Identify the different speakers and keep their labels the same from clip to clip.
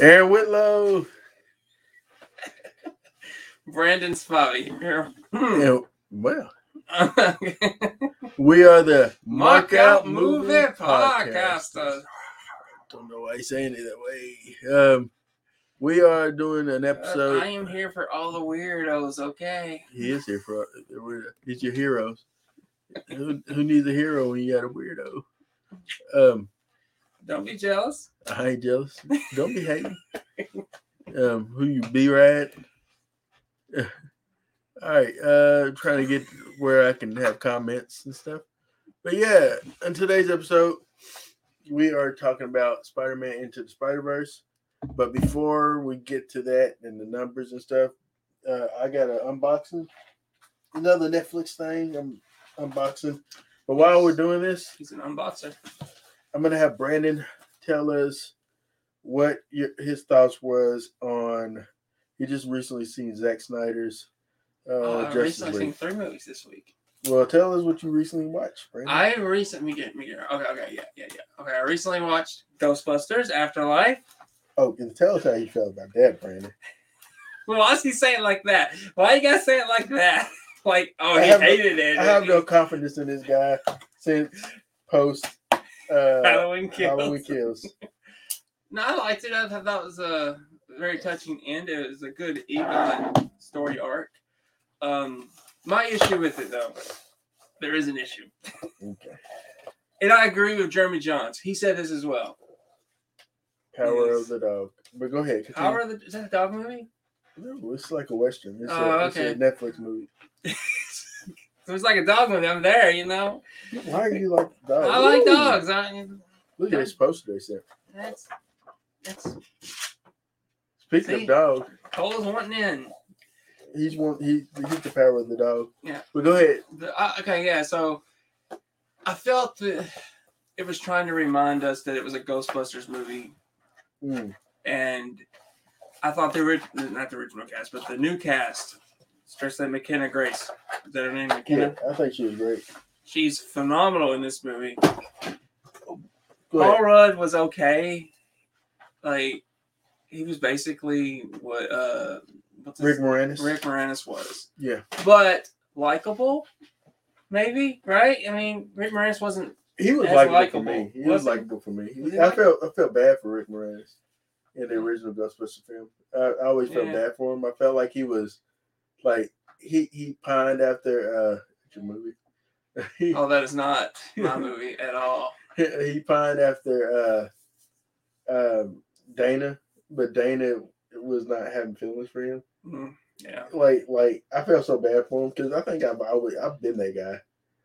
Speaker 1: Aaron Whitlow.
Speaker 2: Brandon Spivey here.
Speaker 1: And, well, we are the
Speaker 2: Mark Out Movie Podcasters.
Speaker 1: Don't know why he's saying it that way. Um, we are doing an episode I
Speaker 2: am here for all the weirdos, okay?
Speaker 1: He is here for the weirdo. He's your heroes. who, who needs a hero when you got a weirdo? Um,
Speaker 2: Don't be jealous.
Speaker 1: I ain't jealous. Don't be hating. Um, who you be rad? All right, uh, trying to get where I can have comments and stuff. But yeah, in today's episode, we are talking about Spider-Man into the Spider-Verse. But before we get to that and the numbers and stuff, uh, I got an unboxing, another Netflix thing. I'm unboxing. But while we're doing this,
Speaker 2: He's an unboxer.
Speaker 1: I'm gonna have Brandon tell us what your, his thoughts was on. He just recently seen Zack Snyder's uh,
Speaker 2: Oh, I recently seen three movies this week.
Speaker 1: Well, tell us what you recently watched, Brandon.
Speaker 2: I recently get me get okay, okay, yeah, yeah, yeah. Okay, I recently watched Ghostbusters Afterlife.
Speaker 1: oh, and tell us how you felt about that, Brandon.
Speaker 2: Well, why does he saying like that? Why you gotta say it like that? Like, oh, he
Speaker 1: have no-
Speaker 2: hated it.
Speaker 1: I have no confidence in this guy since post uh,
Speaker 2: Halloween kills.
Speaker 1: Halloween Kills.
Speaker 2: No, I liked it. I thought that was a very touching end. It was a good Egon story arc. Um, my issue with it, though, there is an issue,
Speaker 1: Okay.
Speaker 2: and I agree with Jeremy Jahns. He said this as well.
Speaker 1: Power
Speaker 2: Yes.
Speaker 1: of the Dog. But go ahead. continue.
Speaker 2: Power of the is that a dog movie?
Speaker 1: No, it's like a western. It's,
Speaker 2: Oh,
Speaker 1: a, it's a
Speaker 2: okay.
Speaker 1: Netflix movie.
Speaker 2: It's like a dog movie. I'm there, you know.
Speaker 1: Why are you like dogs?
Speaker 2: I like
Speaker 1: Ooh.
Speaker 2: dogs. I,
Speaker 1: Look at this poster they sent.
Speaker 2: that's that's
Speaker 1: Speaking
Speaker 2: See?
Speaker 1: of dogs,
Speaker 2: Cole's wanting in.
Speaker 1: he's one. He, he's the power of the dog.
Speaker 2: Yeah.
Speaker 1: But go ahead.
Speaker 2: The, uh, okay, yeah. So I felt that it was trying to remind us that it was a Ghostbusters movie
Speaker 1: Mm.
Speaker 2: and I thought the original, not the original cast, but the new cast, especially McKenna Grace, is that her name?
Speaker 1: Yeah,
Speaker 2: McKenna.
Speaker 1: I think she was great.
Speaker 2: She's phenomenal in this movie. Paul. Rudd was okay. Like he was basically what uh what's
Speaker 1: Rick Moranis.
Speaker 2: Rick Moranis was,
Speaker 1: Yeah,
Speaker 2: but likable, maybe right? I mean, Rick Moranis wasn't.
Speaker 1: he was likable for me. He
Speaker 2: Was
Speaker 1: was likable for me. He-
Speaker 2: he
Speaker 1: I
Speaker 2: like-
Speaker 1: felt I felt bad for Rick Moranis in the original Ghostbusters film. I, I always felt
Speaker 2: Yeah.
Speaker 1: bad for him. I felt like he was like he he pined after uh what's your movie. he,
Speaker 2: Oh, that is not my movie at all.
Speaker 1: he pined after uh um Dana, but Dana was not having feelings for him.
Speaker 2: Mm, yeah,
Speaker 1: like like I felt so bad for him because I think I've always I've been that guy.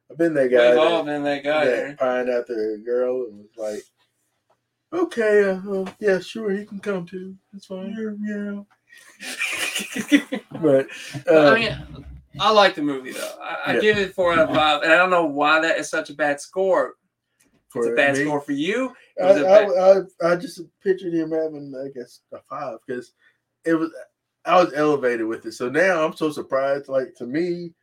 Speaker 1: I've been that guy
Speaker 2: we've all been that guy.
Speaker 1: that pined after a girl and was like, okay, uh, uh, yeah, sure, he can come too. That's fine. Yeah, But uh,
Speaker 2: I mean, I like the movie though. I, I
Speaker 1: Yeah.
Speaker 2: give it four out of five, and I don't know why that is such a bad score. It's a bad
Speaker 1: me,
Speaker 2: score for you.
Speaker 1: I,
Speaker 2: bad-
Speaker 1: I, I, I just pictured him having, I guess, a five because it was. I was elevated with it, so now I'm so surprised. Like to me,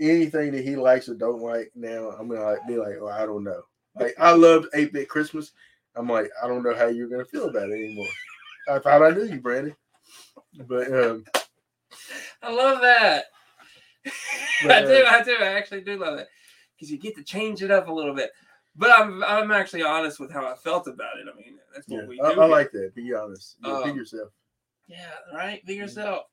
Speaker 1: anything that he likes or don't like, now I'm gonna like, be like, oh, I don't know. Like I loved Eight Bit Christmas. I'm like, I don't know how you're gonna feel about it anymore. I thought I knew you, Brandon, but um,
Speaker 2: I love that.
Speaker 1: But,
Speaker 2: I do.
Speaker 1: uh,
Speaker 2: I do. I actually do love it because you get to change it up a little bit. But I'm I'm actually honest with how I felt about it. I mean, that's what
Speaker 1: yeah,
Speaker 2: we do.
Speaker 1: I
Speaker 2: here.
Speaker 1: like that. Be honest. Yeah,
Speaker 2: Um,
Speaker 1: be yourself.
Speaker 2: Yeah, right. Be yourself.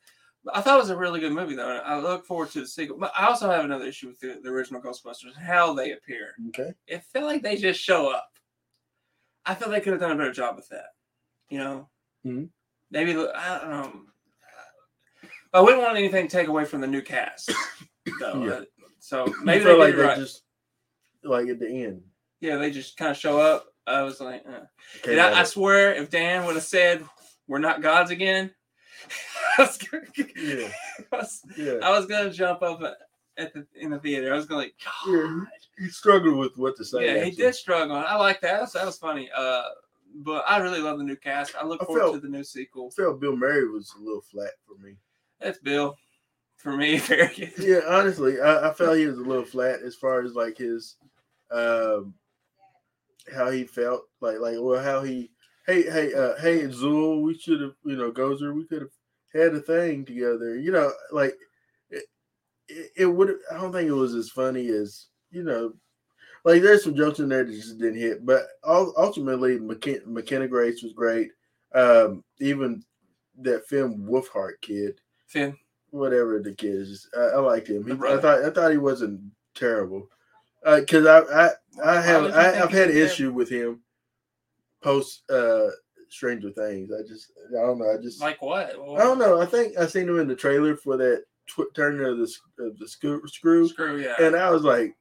Speaker 2: I thought it was a really good movie, though. I look forward to the sequel. But I also have another issue with the, the original Ghostbusters, how they appear.
Speaker 1: Okay.
Speaker 2: It felt like they just show up. I feel they could have done a better job with that. You know,
Speaker 1: Mhm.
Speaker 2: Maybe I don't know. I wouldn't want anything to take away from the new cast, though.
Speaker 1: Yeah.
Speaker 2: Uh, So
Speaker 1: Maybe
Speaker 2: they
Speaker 1: like they
Speaker 2: right.
Speaker 1: just like at the end.
Speaker 2: yeah, they just kind of show up. I was like, uh. and I, I swear, if Dan would have said, "We're not gods again," I was gonna,
Speaker 1: Yeah.
Speaker 2: I was,
Speaker 1: yeah.
Speaker 2: I was gonna jump up at- the in the theater. I was gonna like,
Speaker 1: Yeah,
Speaker 2: God.
Speaker 1: He struggled with what to say.
Speaker 2: Yeah, he did struggle. I like that. That was, that was funny. Uh, but I really love the new cast. I look
Speaker 1: I
Speaker 2: forward
Speaker 1: felt-
Speaker 2: to the new sequel.
Speaker 1: I felt Bill Murray was a little flat for me.
Speaker 2: That's Bill for me.
Speaker 1: Yeah, honestly, I, I felt he was a little flat as far as like his, um, how he felt like like well how he hey, hey, uh, hey, Zuul, we should have, you know, Gozer, we could have had a thing together. You know, like it, it, it would. I don't think it was as funny as you know. Like there's some jokes in there that just didn't hit, but ul- ultimately, McKen- McKenna Grace was great. Um, even that Finn Wolfhard kid,
Speaker 2: Finn.
Speaker 1: whatever the kid is, I, I liked him. He, I thought I thought he wasn't terrible. Because I I I have I, I've had issue with him post uh Stranger Things. I just I don't know. I just
Speaker 2: Like what?
Speaker 1: I don't know. I think I seen him in the trailer for that tw- turn of the of the screw, screw,
Speaker 2: Screw yeah.
Speaker 1: and I was like,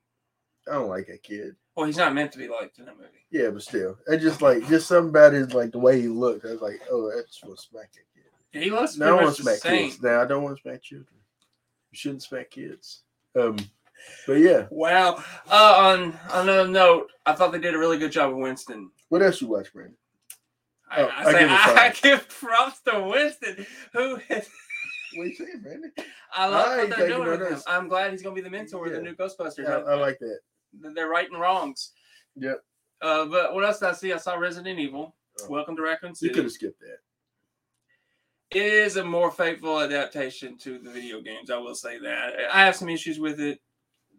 Speaker 1: I don't like that kid.
Speaker 2: well, he's not meant to be liked in that movie.
Speaker 1: Yeah, but still, I just like just something about his like the way he looked. I was like, oh, I just want to smack that kid.
Speaker 2: He looks
Speaker 1: No, I want to smack
Speaker 2: same.
Speaker 1: kids. Now I don't want to smack children. You shouldn't smack kids. Um, but yeah,
Speaker 2: Wow. Uh, on on another note, I thought they did a really good job with Winston.
Speaker 1: what else you watch, Brandon?
Speaker 2: I,
Speaker 1: Oh,
Speaker 2: I,
Speaker 1: I
Speaker 2: say
Speaker 1: give
Speaker 2: I, give props to Winston, who is,
Speaker 1: What you saying, Brandon?
Speaker 2: I love
Speaker 1: I
Speaker 2: what they're doing with him. I'm glad he's gonna be the mentor of the new Ghostbusters.
Speaker 1: I, I like that.
Speaker 2: They're right and wrongs.
Speaker 1: Yep.
Speaker 2: Uh, but what else did I see? I saw Resident Evil.
Speaker 1: Oh.
Speaker 2: Welcome to Raccoon City.
Speaker 1: You could have skipped that.
Speaker 2: It is a more faithful adaptation to the video games. I will say that. I have some issues with it.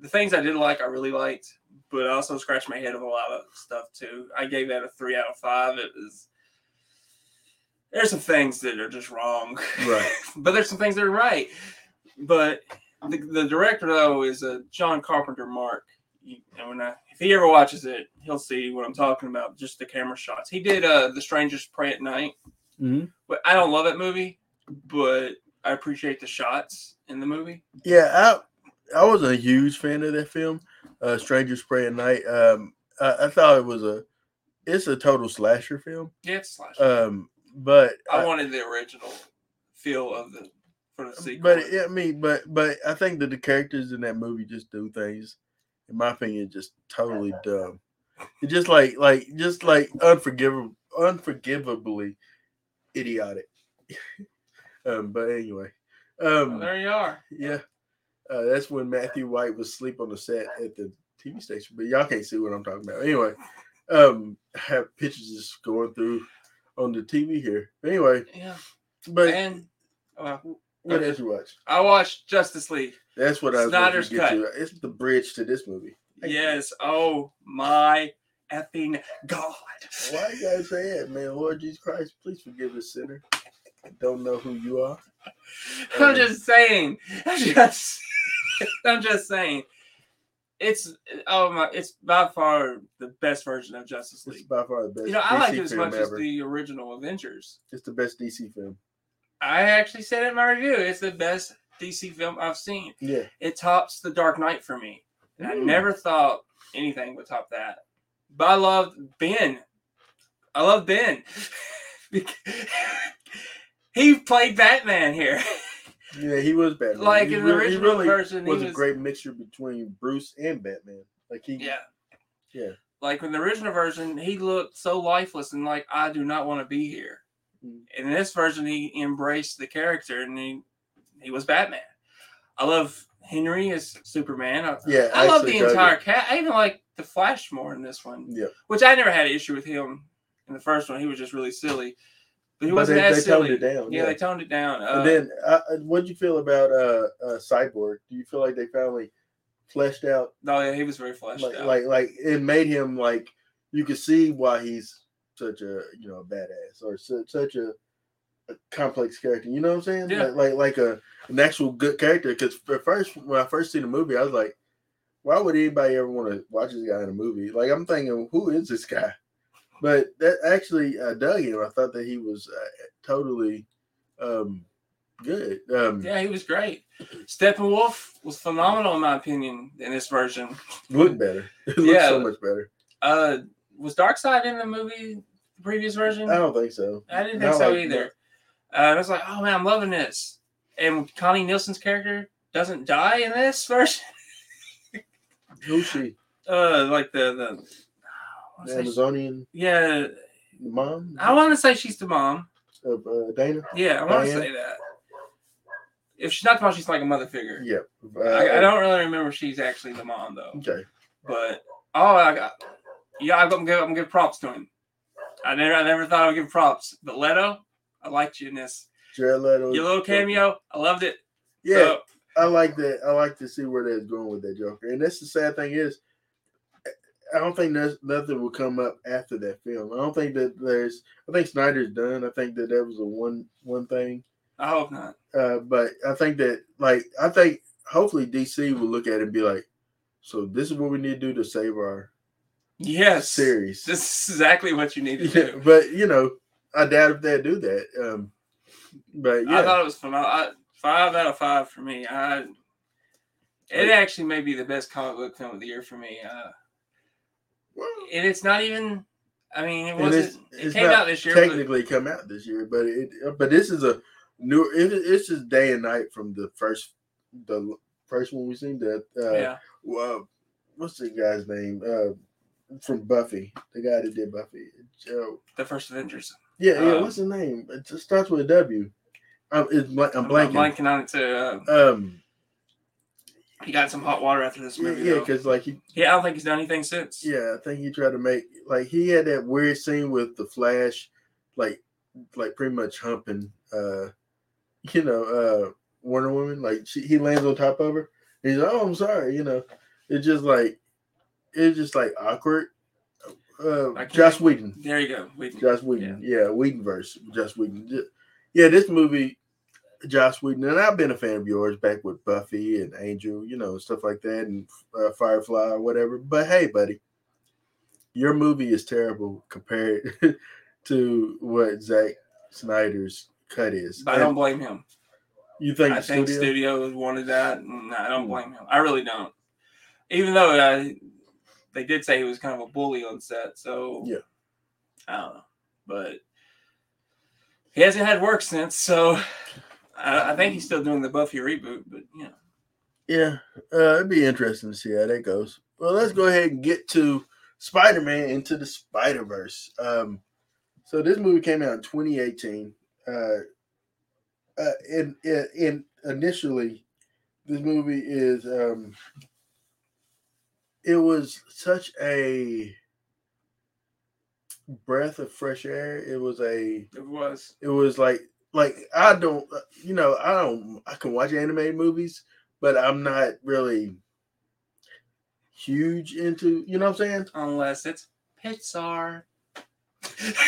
Speaker 2: The things I did like, I really liked, but I also scratched my head with a lot of stuff too. I gave that a three out of five. It was there's some things that are just wrong,
Speaker 1: Right.
Speaker 2: but there's some things that are right. But the, the director though is a John Carpenter Mark. You, and when I, if he ever watches it, he'll see what I'm talking about. Just the camera shots. He did uh, The Strangers Prey at Night.
Speaker 1: Mm-hmm.
Speaker 2: But I don't love that movie, but I appreciate the shots in the movie.
Speaker 1: Yeah, I I was a huge fan of that film, uh, Strangers Prey at Night. Um, I, I thought it was a it's a total slasher film.
Speaker 2: Yeah, it's a slash.
Speaker 1: Um, but
Speaker 2: I wanted the original feel of the for the sequel.
Speaker 1: but I mean, but but I think that the characters in that movie just do things, in my opinion, just totally dumb. It's just like like just like unforgivable, unforgivably idiotic. um, but anyway,
Speaker 2: Well,
Speaker 1: um,
Speaker 2: there you are.
Speaker 1: yeah, uh, that's when Matthew White was asleep on the set at the TV station. But y'all can't see what I'm talking about. Anyway, um, I have pictures just going through on the TV here. Anyway,
Speaker 2: Yeah,
Speaker 1: but
Speaker 2: and well,
Speaker 1: what
Speaker 2: okay.
Speaker 1: else you watch?
Speaker 2: I watched Justice League.
Speaker 1: That's what I was
Speaker 2: Snyder's
Speaker 1: going to get
Speaker 2: Cut.
Speaker 1: to. It's the bridge to this movie. Thank you.
Speaker 2: Yes. Oh my effing god!
Speaker 1: Why you gotta say that, man? Lord Jesus Christ, please forgive the sinner. I don't know who you are.
Speaker 2: I'm just saying. I'm just, I'm just saying. It's oh my! It's by far the best version of Justice
Speaker 1: It's
Speaker 2: League.
Speaker 1: by far the best.
Speaker 2: You know, I
Speaker 1: DC
Speaker 2: like it as much as the original Avengers.
Speaker 1: It's the best DC film.
Speaker 2: I actually said it in my review. It's the best DC film I've seen.
Speaker 1: Yeah.
Speaker 2: It tops The Dark Knight for me. And I
Speaker 1: Mm.
Speaker 2: never thought anything would top that. But I loved Ben. I love Ben. he played Batman here.
Speaker 1: Yeah, he was Batman.
Speaker 2: like
Speaker 1: He
Speaker 2: in the
Speaker 1: really-
Speaker 2: original
Speaker 1: really
Speaker 2: version,
Speaker 1: was
Speaker 2: was
Speaker 1: a great mixture between Bruce and Batman. Like he,
Speaker 2: Yeah.
Speaker 1: Yeah.
Speaker 2: Like in the original version, he looked so lifeless and like I do not want to be here.
Speaker 1: Mm.
Speaker 2: In this version, he embraced the character and he he was Batman. I love Henry as Superman. I,
Speaker 1: Yeah,
Speaker 2: I love the entire cat. I even like the Flash more in this one,
Speaker 1: yeah.
Speaker 2: which I never had an issue with him in the first one. He was just really silly, but he
Speaker 1: But
Speaker 2: wasn't
Speaker 1: they,
Speaker 2: as
Speaker 1: they
Speaker 2: silly.
Speaker 1: toned it down.
Speaker 2: yeah,
Speaker 1: Yeah.
Speaker 2: they toned it down. Uh,
Speaker 1: and then, uh, what would you feel about uh, uh, Cyborg? Do you feel like they finally fleshed out
Speaker 2: no, yeah, he was very fleshed
Speaker 1: like,
Speaker 2: out.
Speaker 1: like like it made him like you could see why he's such a you know a badass or such such a, a complex character. You know what I'm saying?
Speaker 2: Yeah.
Speaker 1: Like like, like a an actual good character. Because at first when I first seen the movie, I was like, why would anybody ever want to watch this guy in a movie? Like I'm thinking, who is this guy? But that actually uh, dug him. I thought that he was uh, totally um, good. Um,
Speaker 2: yeah, he was great. Steppenwolf was phenomenal in my opinion in this version.
Speaker 1: Looked better. It looked
Speaker 2: Yeah.
Speaker 1: so much better.
Speaker 2: Uh, was Darkseid in the movie, the previous version?
Speaker 1: I don't think so.
Speaker 2: I didn't think
Speaker 1: Not
Speaker 2: so
Speaker 1: like-
Speaker 2: either. Uh, I was like, oh man, I'm loving this. And Connie Nielsen's character doesn't die in this version.
Speaker 1: Who's she?
Speaker 2: Uh, like the the.
Speaker 1: The
Speaker 2: say she-
Speaker 1: Amazonian
Speaker 2: yeah,
Speaker 1: mom
Speaker 2: I want to say she's the mom.
Speaker 1: of uh, Dana.
Speaker 2: Yeah, I want to say that. If she's not the mom, she's like a mother figure.
Speaker 1: Yeah. Uh,
Speaker 2: I, I don't really remember if she's actually the mom though.
Speaker 1: Okay.
Speaker 2: But oh, I got yeah, I'm gonna give, I'm gonna give props to him. I never, I never thought I would give props, but Leto, I liked you in this.
Speaker 1: Jared Leto.
Speaker 2: Your little cameo, I loved it.
Speaker 1: Yeah,
Speaker 2: So,
Speaker 1: I like that. I like to see where they're going with that Joker. And that's the sad thing is, I don't think there's nothing will come up after that film. I don't think that there's. I think Snyder's done. I think that that was a one one thing.
Speaker 2: I hope not.
Speaker 1: Uh, but I think that like I think hopefully DC will look at it and be like, so this is what we need to do to save our
Speaker 2: Yes,
Speaker 1: series.
Speaker 2: this is exactly what you need to
Speaker 1: Yeah,
Speaker 2: do.
Speaker 1: but you know, I doubt if they do that. Um, but yeah,
Speaker 2: I thought it was phenomenal. Five out of five for me. I. It actually may be the best comic book film of the year for me. Uh,
Speaker 1: well,
Speaker 2: and it's not even. I mean, it wasn't.
Speaker 1: it's-
Speaker 2: It came out this year. but-
Speaker 1: technically come out this year, but it but this is a new. It, it's just day and night from the first the first one we seen. That uh,
Speaker 2: yeah,
Speaker 1: well, what's the guy's name? Uh, from Buffy, the guy that did Buffy. Joe.
Speaker 2: the first Avengers.
Speaker 1: Yeah, yeah.
Speaker 2: Uh,
Speaker 1: what's his name? It just starts with a W. I'm, it's, I'm
Speaker 2: I'm
Speaker 1: blanking.
Speaker 2: blanking on it too. Uh,
Speaker 1: Um,
Speaker 2: he got some hot water after this movie.
Speaker 1: yeah, because like he,
Speaker 2: Yeah, I don't think he's done anything since.
Speaker 1: yeah, I think he tried to make like he had that weird scene with the Flash, like, like pretty much humping, uh, you know, uh, Wonder Woman. Like she, he lands on top of her. He's like, "Oh, I'm sorry," you know. It's just like, it's just like awkward. Uh, Joss Whedon.
Speaker 2: There you go. We,
Speaker 1: Joss Whedon. Yeah, Whedon verse. Joss Whedon. Yeah, this movie, Joss Whedon, and I've been a fan of yours back with Buffy and Angel, you know, stuff like that, and uh, Firefly or whatever. But hey, buddy, your movie is terrible compared to what Zack Snyder's cut is.
Speaker 2: I don't blame him.
Speaker 1: you think
Speaker 2: I
Speaker 1: the
Speaker 2: think
Speaker 1: studio?
Speaker 2: studios wanted that. and I don't
Speaker 1: Hmm.
Speaker 2: blame him. I really don't. Even though I, they did say he was kind of a bully on set, so
Speaker 1: Yeah.
Speaker 2: I don't know. But he hasn't had work since, so I, I think he's still doing the Buffy reboot. But you know,
Speaker 1: Yeah, uh, it'd be interesting to see how that goes. Well, let's go ahead and get to Spider Man into the Spider Verse. Um, so this movie came out in 2018. Uh, uh, and, and and initially, this movie is um, it was such a breath of fresh air. It was a
Speaker 2: it was.
Speaker 1: it was like like I don't you know I don't I can watch animated movies, but I'm not really huge into you know what I'm saying.
Speaker 2: Unless it's Pixar.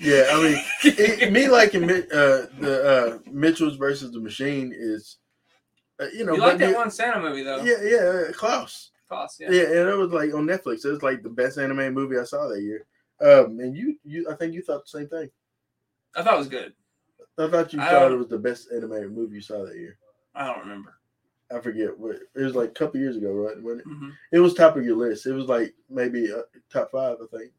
Speaker 1: Yeah, I mean, It, me liking uh, the uh, Mitchells versus the Machine is uh, you know
Speaker 2: you like that
Speaker 1: you-
Speaker 2: one Santa movie though?
Speaker 1: yeah yeah Klaus
Speaker 2: Klaus, yeah.
Speaker 1: yeah. and it was like on Netflix. It was like the best animated movie I saw that year. Um, and you you I think you thought the same thing.
Speaker 2: I thought it was good.
Speaker 1: I thought you
Speaker 2: I
Speaker 1: thought it was the best animated movie you saw that year.
Speaker 2: I don't remember.
Speaker 1: I forget what it was like a couple years ago, right? Wasn't it?
Speaker 2: hmm
Speaker 1: It was top of your list. It was like maybe uh, top five, I think.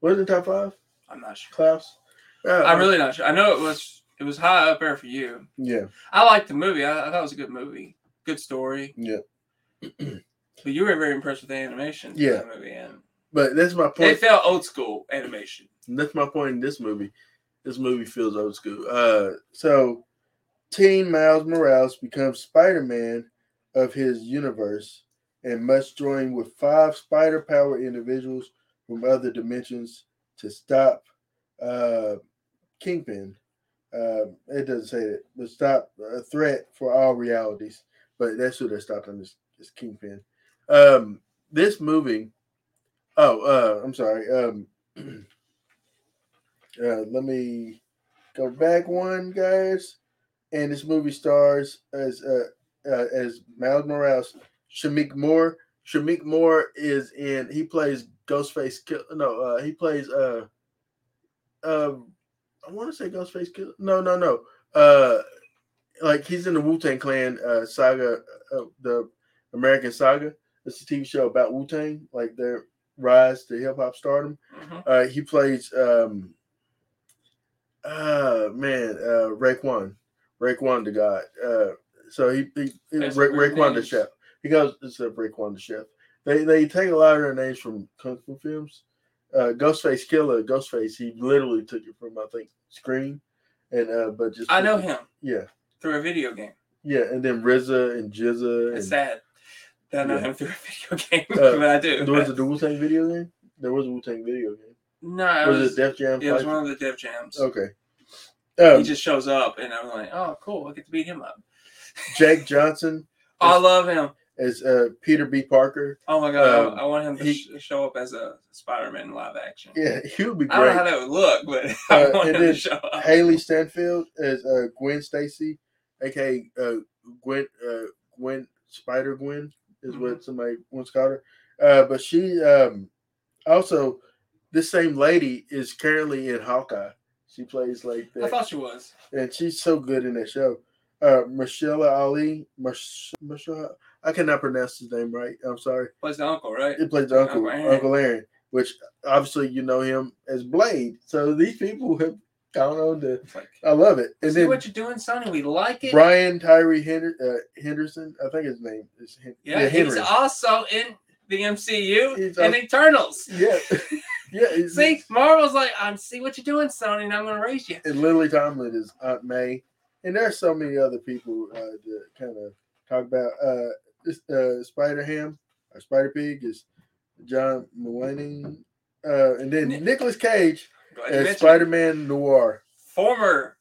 Speaker 1: Was it top five?
Speaker 2: I'm not sure.
Speaker 1: Klaus? Uh,
Speaker 2: I'm really not sure. I know it was it was high up there for you.
Speaker 1: Yeah,
Speaker 2: I liked the movie. I, I thought it was a good movie. Good story.
Speaker 1: yeah.
Speaker 2: But you were very impressed with the animation.
Speaker 1: Yeah.
Speaker 2: that movie, and
Speaker 1: But that's my point.
Speaker 2: it felt old school animation.
Speaker 1: That's my point in this movie. This movie feels old school. Uh, so teen Miles Morales becomes Spider-Man of his universe and must join with five spider-powered individuals from other dimensions to stop uh, Kingpin. Uh, it doesn't say that, but stop a threat for all realities. But that's who they're stopping this, this Kingpin. Um, this movie. Oh, uh, I'm sorry. Um, uh, let me go back one, guys. And this movie stars as uh, uh, as Miles Morales, Shameik Moore. Shameik Moore is in. He plays Ghostface. Kill, no, uh, he plays. Uh, uh, I want to say Ghostface Kill. No, no, no. Uh, like he's in the Wu Tang Clan uh, saga, uh, the American Saga. It's a TV show about Wu Tang, like their rise to hip hop stardom.
Speaker 2: Mhm.
Speaker 1: Uh, he plays um uh man, uh Raekwon. Raekwon the God. Uh so he, he, he Ra- Raekwon the chef. He goes it's a Raekwon the chef. They they take a lot of their names from kung fu films. Uh Ghostface Killah, Ghostface, he literally took it from I think Scream. And uh but just
Speaker 2: I know him
Speaker 1: Yeah.
Speaker 2: through a video game.
Speaker 1: Yeah, and then RZA and GZA
Speaker 2: It's
Speaker 1: and
Speaker 2: sad I know
Speaker 1: Yeah.
Speaker 2: him through a video game,
Speaker 1: Uh,
Speaker 2: but I do.
Speaker 1: there was a Wu Tang video game. There was a Wu Tang video game.
Speaker 2: No, it
Speaker 1: Was,
Speaker 2: was,
Speaker 1: it Def Jam?
Speaker 2: Yeah, it was one of the Def Jams.
Speaker 1: Okay.
Speaker 2: He
Speaker 1: Um,
Speaker 2: just shows up, and I'm like, oh, cool, I get to beat him up.
Speaker 1: Jake Johnson
Speaker 2: I love him.
Speaker 1: as uh, Peter B. Parker.
Speaker 2: Oh my god,
Speaker 1: Um,
Speaker 2: I want him to
Speaker 1: he-
Speaker 2: sh- show up as a Spider-Man live action.
Speaker 1: Yeah, he would be great.
Speaker 2: I don't know how that would look, but I
Speaker 1: Uh,
Speaker 2: want him to show up.
Speaker 1: Hailee Stanfield as uh, Gwen Stacy, aka uh, Gwen uh, Gwen Spider Gwen is
Speaker 2: Mm-hmm.
Speaker 1: what somebody once called her. Uh, but she um, also this same lady is currently in Hawkeye. She plays like
Speaker 2: I thought she was.
Speaker 1: and she's so good in that show. Uh, Michelle Ali, Mich- Michelle, I cannot pronounce his name right. I'm sorry.
Speaker 2: Plays the uncle, right?
Speaker 1: He plays Uncle
Speaker 2: Uncle Aaron.
Speaker 1: Uncle Aaron, which obviously you know him as Blade. So these people have gone on to.
Speaker 2: It's like,
Speaker 1: I love it. And
Speaker 2: see
Speaker 1: then
Speaker 2: what you're doing, Sonny? We like it.
Speaker 1: Brian Tyree Hender, uh, Henderson, I think his name is Hen-
Speaker 2: yeah, he's
Speaker 1: Henry.
Speaker 2: also in the MCU
Speaker 1: He's
Speaker 2: and
Speaker 1: al-
Speaker 2: Eternals.
Speaker 1: yeah, yeah. he's-
Speaker 2: See, Marvel's like, I see what you're doing, Sony, and I'm gonna raise you.
Speaker 1: And Lily Tomlin is Aunt May, and there's so many other people uh, to kind of talk about. Uh, this, uh, Spider Ham or Spider Pig is John Mulaney, uh, and then
Speaker 2: Ni-
Speaker 1: Nicolas Cage as Spider Man Noir.
Speaker 2: former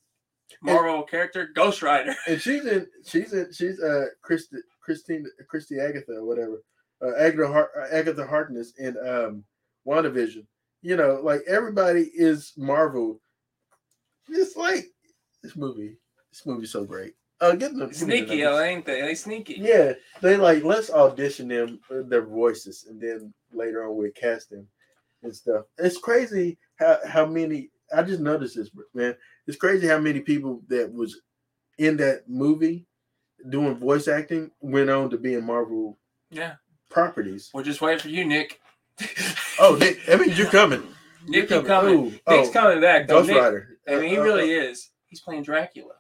Speaker 2: Marvel character Ghost Rider.
Speaker 1: and she's in she's in she's uh Christy Christine Christy Agatha or whatever uh, Agatha uh, Agatha Harkness in um WandaVision. You know, like everybody is Marvel. It's like this movie. This movie's so great. Uh, get them
Speaker 2: Sneaky, uh, ain't they? They sneaky.
Speaker 1: Yeah, they like let's audition them uh, their voices, and then later on we cast them and stuff. It's crazy how how many. I just noticed this, man. It's crazy how many people that was in that movie doing voice acting went on to be in Marvel
Speaker 2: Yeah.
Speaker 1: properties.
Speaker 2: We're just waiting for you, Nick.
Speaker 1: Oh, Nick, I mean you're coming.
Speaker 2: Nick,
Speaker 1: You're
Speaker 2: you coming.
Speaker 1: Ooh,
Speaker 2: Nick's
Speaker 1: oh,
Speaker 2: coming back.
Speaker 1: Ghost
Speaker 2: Nick,
Speaker 1: Rider.
Speaker 2: I mean, he
Speaker 1: Uh, uh,
Speaker 2: really is. He's playing Dracula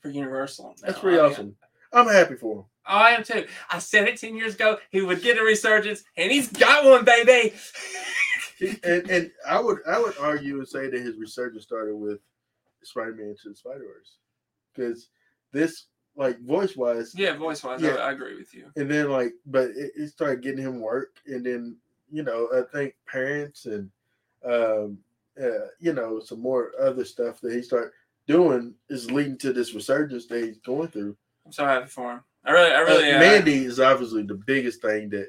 Speaker 2: for Universal.
Speaker 1: That's pretty
Speaker 2: I mean,
Speaker 1: awesome. I'm happy for him.
Speaker 2: I am too. I said it 10 years ago. He would get a resurgence, and he's got one, baby.
Speaker 1: And and I would I would argue and say that his resurgence started with Spider-Man to the Spider-Verse because this like voice wise
Speaker 2: yeah, voice wise,
Speaker 1: Yeah.
Speaker 2: I, I agree with you.
Speaker 1: and then like but it, it started getting him work and then you know I think parents and um uh, you know some more other stuff that he started doing is leading to this resurgence that he's going through.
Speaker 2: I'm so happy for him. I really, I really,
Speaker 1: uh,
Speaker 2: uh,
Speaker 1: Mandy is obviously the biggest thing that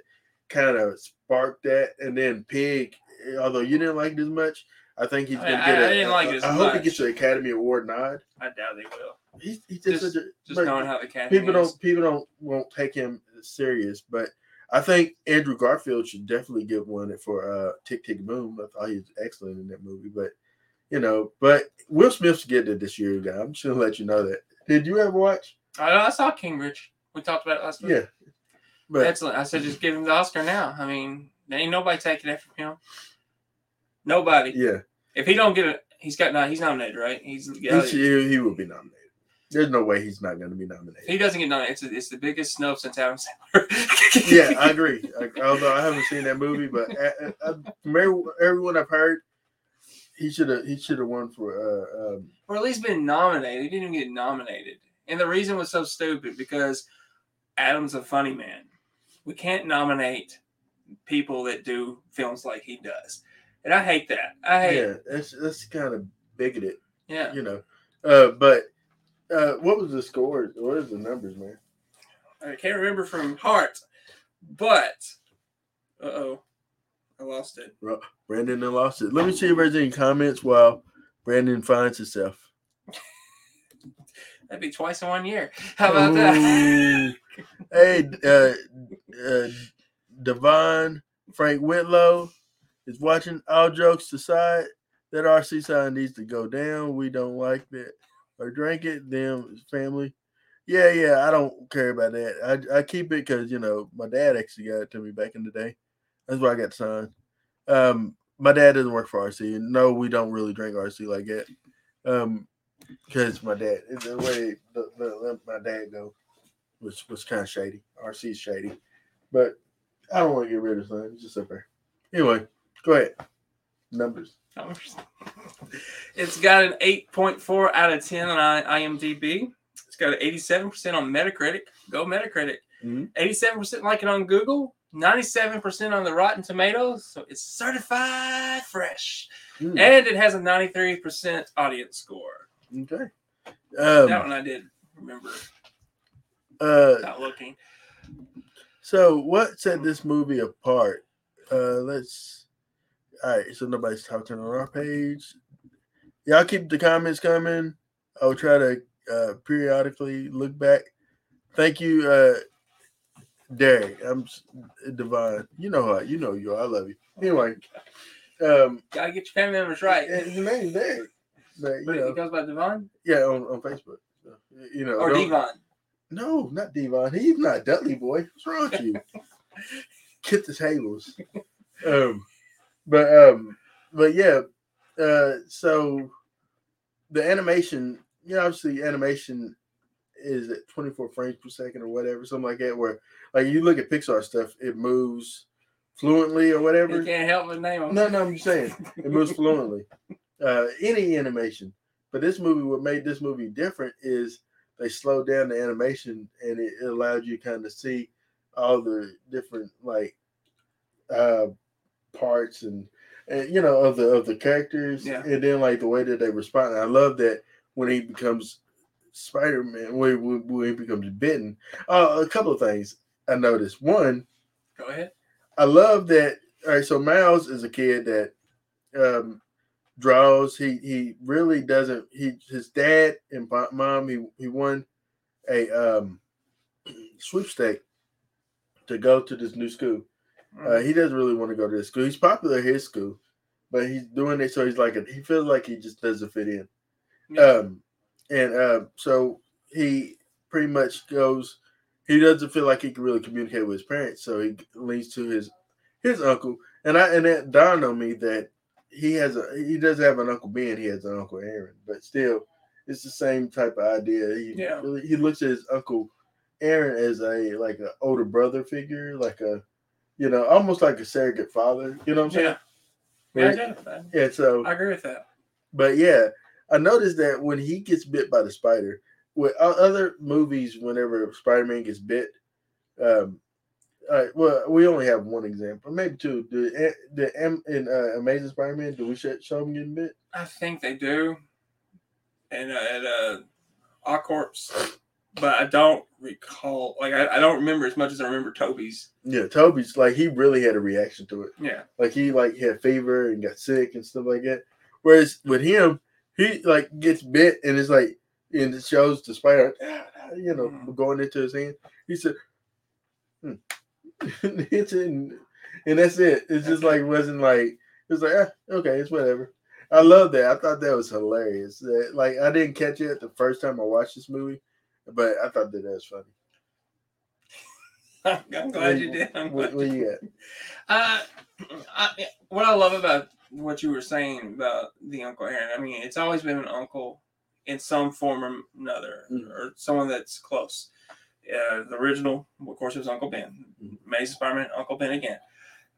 Speaker 1: kind of sparked that, and then Pig, although you didn't like it as much, I think he's
Speaker 2: I-
Speaker 1: gonna
Speaker 2: I-
Speaker 1: get. a-
Speaker 2: I didn't like it
Speaker 1: I hope he gets an Academy Award nod.
Speaker 2: I doubt they will.
Speaker 1: He's, he's just,
Speaker 2: Just-
Speaker 1: a
Speaker 2: Just knowing how the cat
Speaker 1: people
Speaker 2: is.
Speaker 1: don't people don't won't take him serious, but I think Andrew Garfield should definitely get one for uh Tick Tick Boom. I thought he was excellent in that movie, but you know, but Will Smith's getting it this year, guy. I'm just gonna let you know that. Did you ever watch?
Speaker 2: I, I saw Cambridge. We talked about it last week.
Speaker 1: Yeah, but
Speaker 2: Excellent. I said just give him the Oscar now. I mean, there ain't nobody taking it from him. Nobody.
Speaker 1: yeah,
Speaker 2: If he don't get it, he's got no. He's nominated, right? He's
Speaker 1: he, should- he will be nominated. There's no way he's not going to be
Speaker 2: If
Speaker 1: nominated.
Speaker 2: he doesn't get nominated, it's, it's the biggest snub since Adam Sandler.
Speaker 1: yeah, I agree. I, although I haven't seen that movie, but I, I, I, from everyone I've heard, he should have he should have won for. Uh, um,
Speaker 2: or at least been nominated. He didn't even get nominated. And the reason was so stupid because Adam's a funny man. We can't nominate people that do films like he does. And I hate that. I hate
Speaker 1: yeah, that's that's kind of bigoted,
Speaker 2: yeah.
Speaker 1: you know. Uh, but uh, what was the score? What is the numbers, man?
Speaker 2: I can't remember from heart, but uh oh. I lost it.
Speaker 1: Brandon I lost it. Let me see if there's any comments while Brandon finds himself.
Speaker 2: That'd be twice in one year. How about that?
Speaker 1: Hey, uh, uh, Devon Frank Whitlow is watching. All jokes aside, that RC sign needs to go down. We don't like that or drink it. Them family. Yeah, yeah. I don't care about that. I, I keep it because you know my dad actually got it to me back in the day. That's why I got the sign. Um, my dad doesn't work for RC. No, we don't really drink RC like that. Um, because my dad, the way the, the, my dad go was was kind of shady. RC's shady, but I don't want to get rid of something. It's just up there. Anyway, go ahead. Numbers. Numbers.
Speaker 2: It's got an 8.4 out of 10 on IMDb. It's got an 87% on Metacritic. Go Metacritic.
Speaker 1: Mhm.
Speaker 2: 87% like it on Google. 97% on the Rotten Tomatoes, so it's certified fresh.
Speaker 1: Hmm,
Speaker 2: And it has a 93% audience score.
Speaker 1: okay.
Speaker 2: that
Speaker 1: Um,
Speaker 2: one I did remember
Speaker 1: uh,
Speaker 2: not looking.
Speaker 1: So what set this movie apart? Uh, let's. All right, so nobody's talking on our page. Y'all keep the comments coming. I'll try to uh, periodically look back. Thank you, uh, Derek. I'm Devon. You know how you know you. are. I love you. Anyway, um,
Speaker 2: Gotta get your family members right.
Speaker 1: and his name's Derek. But you
Speaker 2: But
Speaker 1: know,
Speaker 2: it goes by Devon
Speaker 1: yeah, on, on Facebook. So, you know,
Speaker 2: or Devon.
Speaker 1: No, not Devon. He's not Dudley boy. What's wrong with you? Get the tables. Um, but um, but yeah. Uh, so the animation, you know, obviously animation is at 24 frames per second or whatever, something like that. Where like you look at Pixar stuff, it moves fluently or whatever.
Speaker 2: You can't help but name them.
Speaker 1: No, no, I'm just saying it moves fluently. Uh, any animation, but this movie, what made this movie different is they slowed down the animation and it, it allowed you kind of see all the different like uh, parts and, and you know of the of the characters,
Speaker 2: Yeah.
Speaker 1: and then like the way that they respond. I love that when he becomes Spider Man, when, when, when he becomes bitten. Uh, a couple of things I noticed. One,
Speaker 2: Go ahead.
Speaker 1: I love that. All right, so Miles is a kid that um, draws. He he really doesn't. He his dad and mom. He he won a um, sweepstake to go to this new school. Uh, he doesn't really want to go to this school. He's popular at his school, but he's doing it so he's like a, he feels like he just doesn't fit in.
Speaker 2: Yeah.
Speaker 1: Um, and uh, so he pretty much goes. He doesn't feel like he can really communicate with his parents, so he leans to his his uncle. And I and it dawned on me that he has a he doesn't have an uncle Ben, he has an uncle Aaron, but still, it's the same type of idea. He
Speaker 2: Yeah.
Speaker 1: he looks at his uncle Aaron as a like an older brother figure, like a you know almost like a surrogate father. You know what I'm saying?
Speaker 2: Yeah. Yeah,
Speaker 1: Yeah. Yeah. So
Speaker 2: I agree with that.
Speaker 1: but yeah, I noticed that when he gets bit by the spider, with other movies, whenever Spider Man gets bit, um, uh, well, we only have one example, maybe two. The the M in uh, Amazing Spider Man, do we sh- show him getting bit?
Speaker 2: I think they do. And uh, at uh, but I don't recall. Like I, I don't remember as much as I remember Tobey's.
Speaker 1: Yeah, Tobey's like he really had a reaction to it.
Speaker 2: Yeah.
Speaker 1: Like he like had fever and got sick and stuff like that. Whereas with him, he like gets bit and it's like and it shows the spider, you know,
Speaker 2: Mhm.
Speaker 1: going into his hand. He said, hmm. And, that's it. It's just like wasn't like it's like ah, okay, it's whatever. I love that. I thought that was hilarious. That like I didn't catch it the first time I watched this movie, but I thought that that was funny.
Speaker 2: I'm glad you did. I'm
Speaker 1: What,
Speaker 2: glad
Speaker 1: what
Speaker 2: you
Speaker 1: got?
Speaker 2: Uh, I, what I love about what you were saying about the Uncle Aaron, I mean, it's always been an uncle in some form or another,
Speaker 1: Mhm.
Speaker 2: or someone that's close. Uh, the original, of course, it was Uncle Ben.
Speaker 1: Mhm.
Speaker 2: Amazing Spider-Man, Uncle Ben again.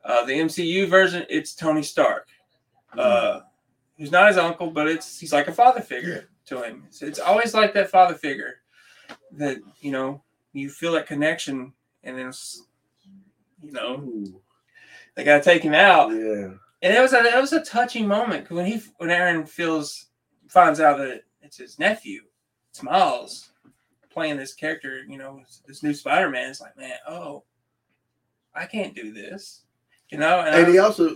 Speaker 2: Uh, the MCU version, it's Tony Stark. Uh, who's not his uncle, but it's he's like a father figure to him. It's, it's always like that father figure that you know you feel that connection, and then it's, you know
Speaker 1: Ooh,
Speaker 2: they got to take him out.
Speaker 1: yeah.
Speaker 2: And it was a it was a touching moment when he when Aaron feels finds out that it's his nephew, it's Miles, playing this character. You know, this new Spider Man. It's like, man, oh, I can't do this. You know, and,
Speaker 1: And he also,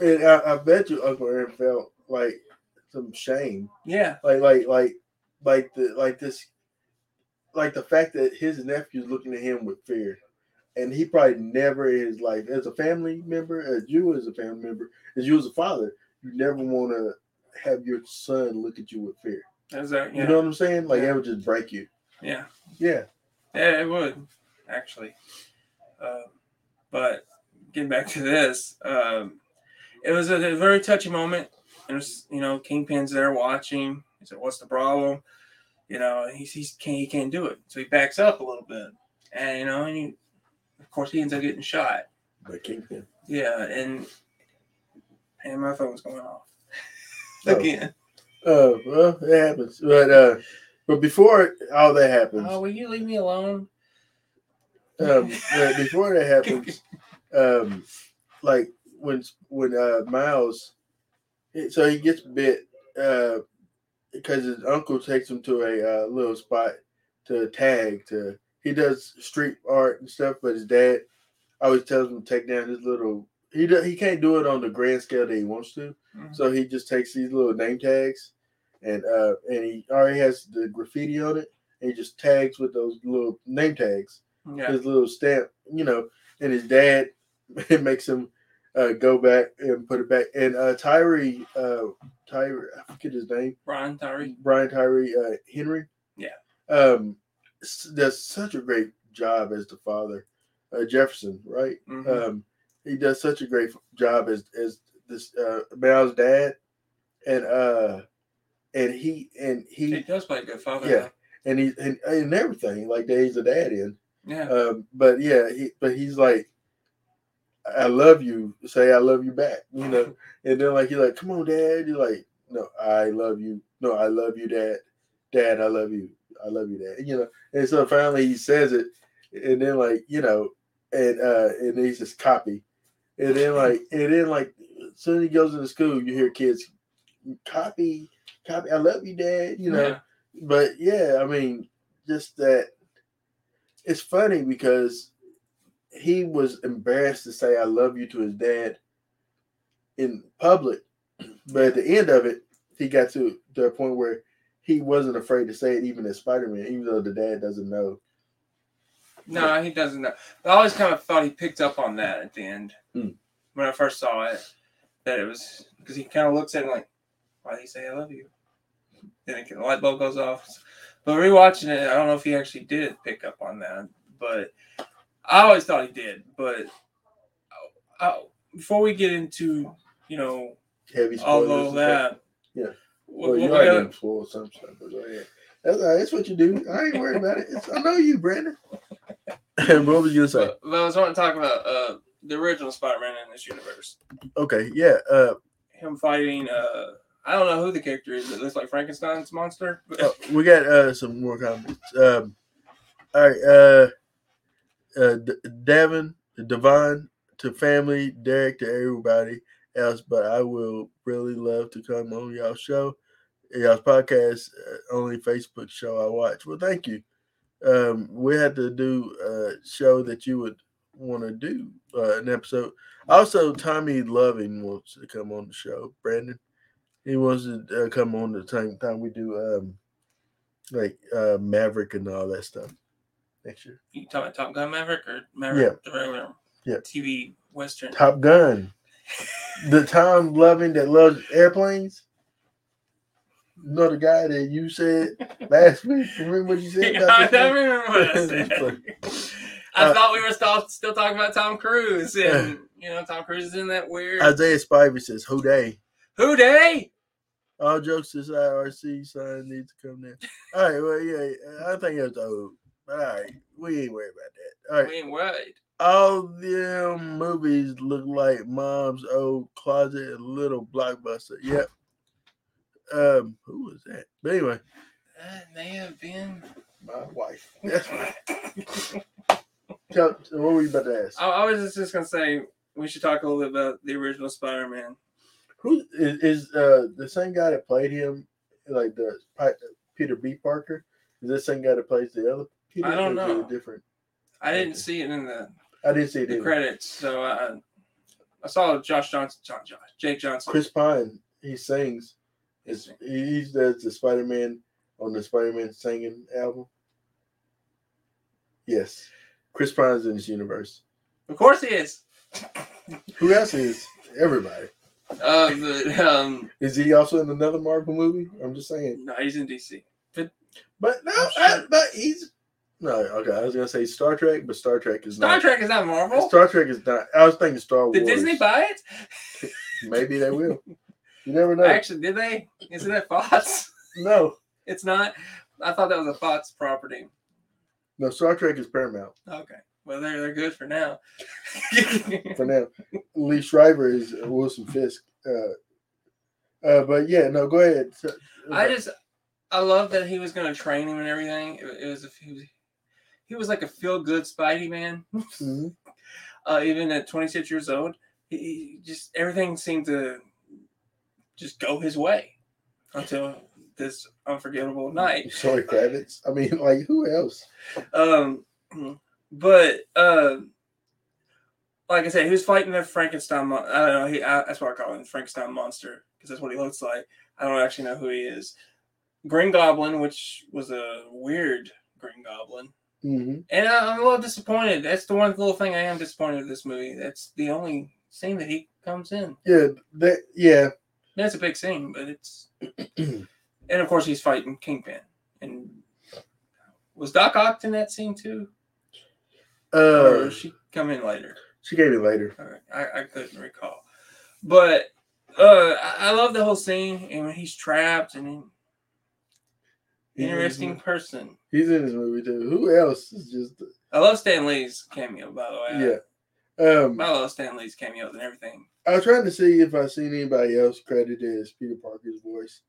Speaker 1: and I, I bet you Uncle Aaron felt like some shame,
Speaker 2: yeah,
Speaker 1: like like like like the like this, like the fact that his nephew's looking at him with fear, and he probably never in his life, as a family member, as you as a family member, as you as a father, you never want to have your son look at you with fear.
Speaker 2: that's that.
Speaker 1: You know what I'm saying? Like
Speaker 2: Yeah.
Speaker 1: that would just break you.
Speaker 2: Yeah,
Speaker 1: Yeah.
Speaker 2: yeah, it would actually. Uh, but getting back to this, um, it was a, a very touchy moment. There's, you know, Kingpin's there watching. He said, "What's the problem?" You know, he's, he's can't he can't do it, so he backs up a little bit, and you know, and he, of course, he ends up getting shot.
Speaker 1: But Kingpin.
Speaker 2: Yeah, and and my phone was going off
Speaker 1: Oh.
Speaker 2: again.
Speaker 1: Uh, well, it happens. But uh, but before all that happens,
Speaker 2: Oh, will you leave me alone?
Speaker 1: um, uh, before that happens, um, like when when uh Miles, so he gets bit uh because his uncle takes him to a uh, little spot to tag to. He does street art and stuff, but his dad always tells him to take down his little. He do, he can't do it on the grand scale that he wants to,
Speaker 2: Mhm.
Speaker 1: so he just takes these little name tags, and uh and he already has the graffiti on it, and he just tags with those little name tags
Speaker 2: Yeah.
Speaker 1: his little stamp, you know, and his dad it makes him uh, go back and put it back. And uh, Tyree, uh, Tyree, I forget his name,
Speaker 2: Brian Tyree.
Speaker 1: Brian Tyree uh, Henry.
Speaker 2: Yeah.
Speaker 1: Um, does such a great job as the father, uh, Jefferson, right?
Speaker 2: Mhm.
Speaker 1: Um, he does such a great job as as this uh, Mal's dad, and uh, and he and
Speaker 2: he
Speaker 1: he
Speaker 2: does play a good father.
Speaker 1: yeah, and he and, and everything like that he's a dad in.
Speaker 2: Yeah.
Speaker 1: Um, but yeah, he, but he's like, I love you. Say I love you back, you know. and then like he's like, come on, dad. You're like, no, I love you. No, I love you, dad. Dad, I love you. I love you, dad. You know. And so finally he says it, and then like you know, and uh, and he's just copy, and then like and then like as soon as he goes into school, you hear kids copy, copy. I love you, dad. You know
Speaker 2: Yeah.
Speaker 1: but yeah, I mean, just that it's funny because he was embarrassed to say I love you to his dad in public, but at the end of it, he got to, a point where he wasn't afraid to say it even as Spider-Man, even though the dad doesn't know.
Speaker 2: No, he doesn't know. But I always kind of thought he picked up on that at the end
Speaker 1: Mm.
Speaker 2: when I first saw it. That it was because he kind of looks at it like, "Why did he say I love you?" Then it, the light bulb goes off. But rewatching it, I don't know if he actually did pick up on that. But I always thought he did. But uh, before we get into you know
Speaker 1: Heavy
Speaker 2: all
Speaker 1: spoilers.
Speaker 2: of that,
Speaker 1: Yeah.
Speaker 2: what-
Speaker 1: Well, you
Speaker 2: we
Speaker 1: already
Speaker 2: gotta-
Speaker 1: done spoiled some stuff, but go ahead. That's, all right, that's what you do. I ain't worried about it. It's, I know you, Brandon. what was you gonna say?
Speaker 2: but, but I was wanting to talk about uh, the original Spider-Man in this universe.
Speaker 1: Okay, yeah. Uh,
Speaker 2: him fighting uh I don't know who the character is. It looks like Frankenstein's monster.
Speaker 1: Oh, we got uh some more comments. Um, all right, uh, uh, D- Devin, Devon to family, Derek to everybody else, but I will really love to come on y'all show, y'all's podcast, uh, only Facebook show I watch. Well, thank you. Um, we had to do a show that you would want to do uh, an episode. Also, Tommy Loving wants to come on the show. Brandon, he wants to uh, come on the same time we do um, like uh, Maverick and all that stuff next year.
Speaker 2: you talking about Top Gun Maverick or Maverick the regular
Speaker 1: Yeah.
Speaker 2: TV Western?
Speaker 1: Top Gun, the Tom Loving that loves airplanes. You know the guy that you said last week. Remember what you said?
Speaker 2: I don't remember what I said. I
Speaker 1: Uh,
Speaker 2: thought we were still, still talking about Tom Cruise, and you know Tom Cruise is in that weird
Speaker 1: Isaiah Spivey says, "Who they?"
Speaker 2: Who Day.
Speaker 1: All jokes aside, RC sign needs to come there. All right, well, yeah, I think it's old, all right, we ain't worried about that. All right,
Speaker 2: We ain't worried.
Speaker 1: all them movies look like mom's old closet and little blockbuster. Yep. Um, who was that? But anyway,
Speaker 2: That may have been.
Speaker 1: my wife. That's right. Tell- so what were you about to ask?
Speaker 2: I, I was just gonna say we should talk a little bit about the original Spider-Man.
Speaker 1: Who is, is uh the same guy that played him, like the Peter B. Parker? Is this same guy that plays the other? Peter,
Speaker 2: I don't
Speaker 1: or is it
Speaker 2: know.
Speaker 1: Different.
Speaker 2: I didn't see it in the
Speaker 1: I didn't see it.
Speaker 2: the
Speaker 1: either.
Speaker 2: credits. So I, I saw Josh Johnson, John, Josh, Jake Johnson.
Speaker 1: Chris Pine, he sings. Is he he does the Spider Man on the Spider Man singing album? Yes, Chris Pine's in this universe.
Speaker 2: Of course he is.
Speaker 1: Who else is? Everybody.
Speaker 2: Uh, but, um,
Speaker 1: Is he also in another Marvel movie? I'm just saying.
Speaker 2: no, he's in DC.
Speaker 1: But no,
Speaker 2: Oh,
Speaker 1: I, but he's no. Okay, I was gonna say Star Trek, but Star Trek is
Speaker 2: Star
Speaker 1: not.
Speaker 2: Trek is not Marvel.
Speaker 1: Star Trek is not. I was thinking Star Wars.
Speaker 2: Did Disney buy it?
Speaker 1: Maybe they will. You never know.
Speaker 2: Actually, did they? Isn't that Fox?
Speaker 1: no,
Speaker 2: It's not. I thought that was a Fox property.
Speaker 1: no. Star Trek is Paramount
Speaker 2: Okay. Well, they're they're good for now.
Speaker 1: for now. Liev Schreiber is Wilson Fisk. Uh, uh, but yeah, no. Go ahead. So-
Speaker 2: I just I love that he was going to train him and everything. It, it was a he was, he was like a feel good Spidey man.
Speaker 1: Mhm.
Speaker 2: Uh, even at 26 years old, he, he just everything seemed to just go his way until this unforgettable night.
Speaker 1: Sorry, Kravitz. I mean, like who else?
Speaker 2: Um, but uh, like I said, he was fighting the Frankenstein. Mon- I don't know. He I, that's what I call him, Frankenstein monster, because that's what he looks like. I don't actually know who he is. Green Goblin, which was a weird Green Goblin,
Speaker 1: hmm
Speaker 2: and I, I'm a little disappointed. That's the one little thing I am disappointed with this movie. That's the only scene that he comes in.
Speaker 1: Yeah, that yeah.
Speaker 2: That's a big scene, but it's and of course he's fighting Kingpin. And was Doc Ock in that scene too,
Speaker 1: Uh,
Speaker 2: she come in later?
Speaker 1: she gave me later.
Speaker 2: Right, I, I couldn't recall, but uh, I, I love the whole scene and when he's trapped and interesting person.
Speaker 1: He's in this movie too. Who else is just
Speaker 2: I love Stan Lee's cameo, by the way.
Speaker 1: yeah. Um,
Speaker 2: I, I love Stan Lee's cameos and everything.
Speaker 1: I was trying to see if I seen anybody else credited as Peter Parker's voice.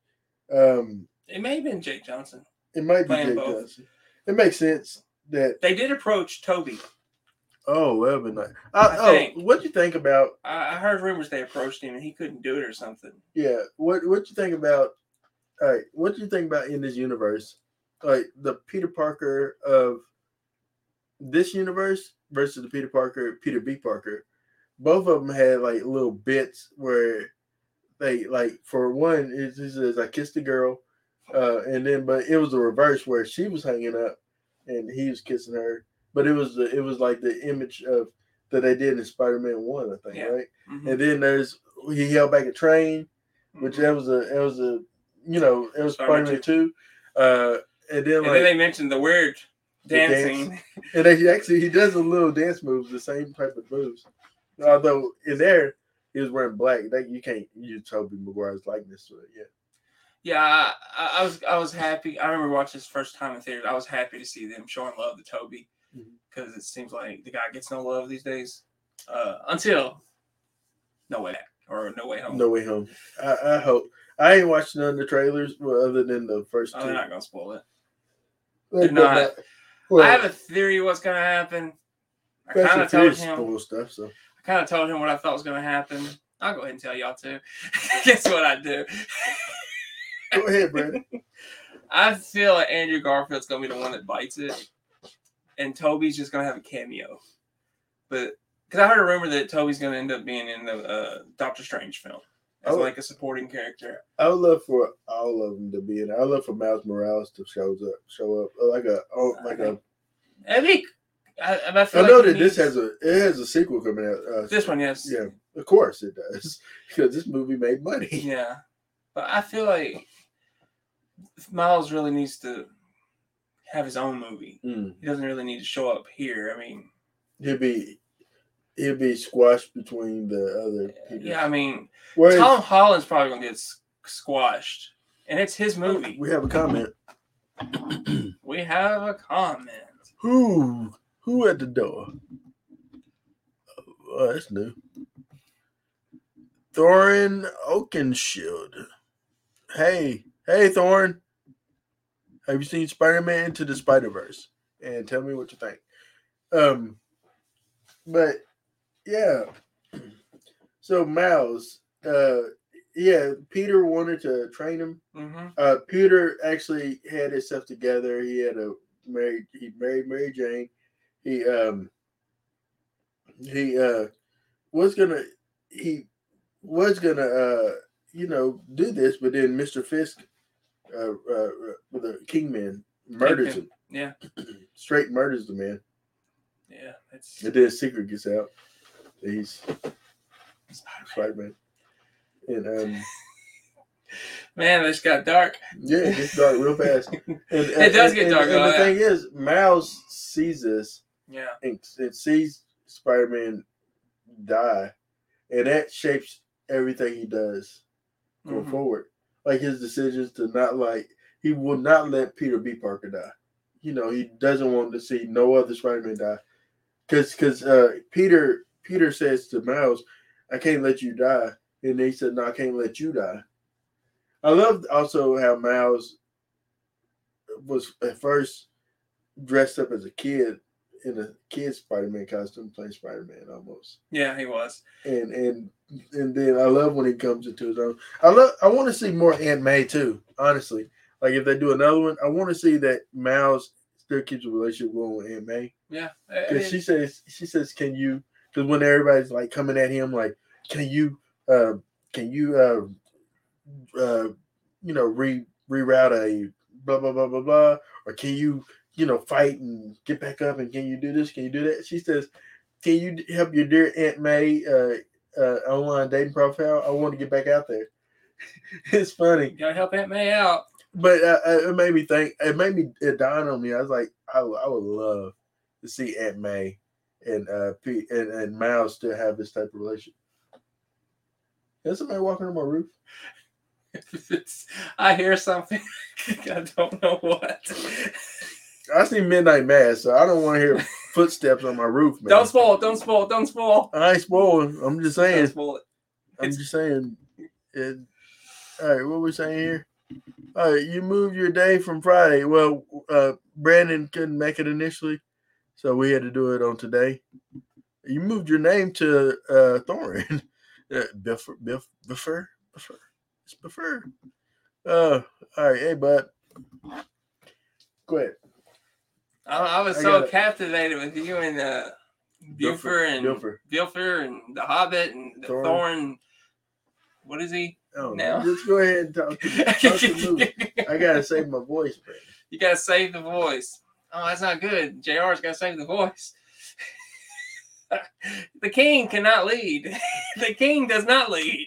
Speaker 1: Um,
Speaker 2: It may have been Jake Johnson.
Speaker 1: it might be Jake
Speaker 2: both.
Speaker 1: Johnson. It makes sense that
Speaker 2: They did approach Tobey.
Speaker 1: oh well, but not. Uh,
Speaker 2: I
Speaker 1: oh,
Speaker 2: think.
Speaker 1: what you think about
Speaker 2: I, I heard rumors they approached him and he couldn't do it or something.
Speaker 1: yeah? What what you think about? All right, what do you think about in this universe? Like the Peter Parker of this universe versus the Peter Parker, Peter B. Parker. Both of them had like little bits where they like for one, it it says I kissed a girl, uh, and then but it was the reverse where she was hanging up and he was kissing her, but it was the, it was like the image of that they did in Spider Man One, I think,
Speaker 2: Yeah.
Speaker 1: right?
Speaker 2: Mhm.
Speaker 1: And then there's he held back a train, which
Speaker 2: Mhm.
Speaker 1: that was a it was a you know it was
Speaker 2: Spider-Man
Speaker 1: Two, uh, and then
Speaker 2: And
Speaker 1: like
Speaker 2: then they mentioned the weird
Speaker 1: The dance.
Speaker 2: dancing.
Speaker 1: and they actually he does a little dance moves, the same type of moves. Although in there he was wearing black, like you can't use Tobey Maguire's likeness to it. Yeah,
Speaker 2: Yeah, I, I was I was happy. I remember watching this first time in theaters. I was happy to see them showing love to
Speaker 1: Tobey
Speaker 2: because it seems like the guy gets no love these days. Uh, until No Way Back or No Way Home.
Speaker 1: No Way Home. I, I hope I ain't watched none of the trailers, other than the first
Speaker 2: Oh,
Speaker 1: two.
Speaker 2: they're not gonna spoil it. They're not.
Speaker 1: well,
Speaker 2: I have a theory what's gonna happen. I kind of told him.
Speaker 1: spoil stuff. So
Speaker 2: I kind of told him what I thought was gonna happen. I'll go ahead and tell y'all too. Guess what I do?
Speaker 1: go ahead, Brandon.
Speaker 2: I feel like Andrew Garfield's gonna be the one that bites it, and Tobey's just gonna have a cameo. But because I heard a rumor that Tobey's gonna end up being in the uh, Doctor Strange film as
Speaker 1: Oh.
Speaker 2: like a supporting character.
Speaker 1: I would love for all of them to be in. I would love for Miles Morales to shows up, show up uh, like a oh, like a.
Speaker 2: I think I, I
Speaker 1: I know
Speaker 2: like
Speaker 1: that this has a it has a sequel coming out. Uh,
Speaker 2: this one, yes,
Speaker 1: yeah, of course it does because this movie made money.
Speaker 2: yeah. But I feel like Miles really needs to have his own movie.
Speaker 1: Mm.
Speaker 2: He doesn't really need to show up here. I mean,
Speaker 1: He'll be he'll be squashed between the other. Peters.
Speaker 2: yeah, I mean,
Speaker 1: Whereas
Speaker 2: Tom Holland's probably gonna get squashed, and it's his movie.
Speaker 1: we have a comment.
Speaker 2: We have a comment.
Speaker 1: Who who at the door? Oh, that's new. Thorin Oakenshield. Hey, hey, Thorn, Have you seen Spider-Man into the Spider-Verse? And tell me what you think. Um, but yeah. So Miles, uh, yeah, Peter wanted to train him
Speaker 2: hmm
Speaker 1: uh, Peter actually had his stuff together. He had a married. He married Mary Jane. He um. He uh was gonna he was gonna uh you know do this, but then Mister Fisk, uh, uh with the Kingman murders him.
Speaker 2: Yeah.
Speaker 1: Straight murders the man,
Speaker 2: Yeah, it's
Speaker 1: and then secret gets out. He's Spider Man, and um
Speaker 2: man, this got dark.
Speaker 1: yeah, it gets dark real fast. And,
Speaker 2: It does get dark,
Speaker 1: And, and the
Speaker 2: yeah.
Speaker 1: thing is, Miles sees this
Speaker 2: Yeah,
Speaker 1: and, and sees Spider Man die, and that shapes everything he does going
Speaker 2: Mhm.
Speaker 1: forward. Like his decisions to not like he will not let Peter B. Parker die. You know, he doesn't want to see no other Spider Man die. Cause because uh Peter Peter says to Miles, I can't let you die. And he said, No, I can't let you die. I loved also how Miles was at first dressed up as a kid in a kid Spider Man costume playing Spider Man almost.
Speaker 2: Yeah, he was.
Speaker 1: And and and then I love when he comes into his own. I love. I want to see more Aunt May too. Honestly, like if they do another one, I want to see that Miles still keeps a relationship going with Aunt May.
Speaker 2: Yeah,
Speaker 1: Because she says she says, "Can you?" Because when everybody's like coming at him, like, "Can you? Uh, can you? Uh, uh, you know, re reroute a blah blah blah blah blah, or can you, you know, fight and get back up? And can you do this? Can you do that?" She says, "Can you help your dear Aunt May uh, uh, online dating profile? I want to get back out there." it's funny,
Speaker 2: gotta help Aunt May out.
Speaker 1: but uh, uh, it made me think. It made me it dawned on me. I was like, I, would- I would love to see Aunt May and uh Pete and, and Miles still have this type of relationship. Is somebody walking on my roof?
Speaker 2: It's- I hear something. I don't know what.
Speaker 1: I see Midnight Mass, so I don't want to hear footsteps on my roof, man.
Speaker 2: Don't spoil it. Don't spoil it. Don't spoil.
Speaker 1: I ain't spoiling. I'm just saying.
Speaker 2: Don't spoil it.
Speaker 1: I'm
Speaker 2: It's-
Speaker 1: just saying. It, all right, what we saying here? All right, you moved your day from Friday. Well, uh, Brandon couldn't make it initially, so we had to do it on today. You moved your name to uh, Thorin. Uh, Biffer, Biff, Biffer, Biffer. It's Biffer. Uh, all right, hey, bud. Go ahead.
Speaker 2: I, I was
Speaker 1: I
Speaker 2: so captivated with you and uh, Buford and. Bilfer and the Hobbit and the
Speaker 1: Thorin.
Speaker 2: Thorn. What is he?
Speaker 1: Oh,
Speaker 2: Now.
Speaker 1: Just go ahead and talk talk. I gotta save my voice, man.
Speaker 2: You gotta save the voice. Oh, that's not good. JR's gotta save the voice. the king cannot lead. the king does not lead.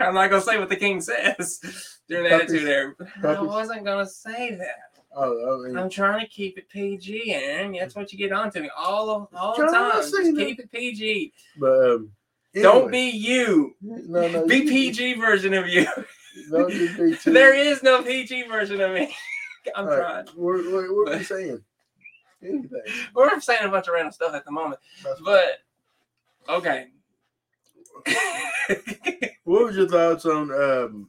Speaker 2: I'm not gonna say what the king says during the
Speaker 1: Puppies.
Speaker 2: attitude there. I wasn't gonna say that.
Speaker 1: Oh, I mean,
Speaker 2: I'm trying to keep it PG, and that's what you get onto me all of, all the time.
Speaker 1: to
Speaker 2: Just
Speaker 1: that.
Speaker 2: keep it PG.
Speaker 1: but um,
Speaker 2: Don't be you.
Speaker 1: No, no,
Speaker 2: Be
Speaker 1: you-
Speaker 2: PG version of you. There is no PG version of me. I'm
Speaker 1: All right,
Speaker 2: trying.
Speaker 1: What, what, are you saying? Anything.
Speaker 2: We're saying a bunch of random stuff at the moment,
Speaker 1: That's-
Speaker 2: but okay.
Speaker 1: What was your thoughts on? Um,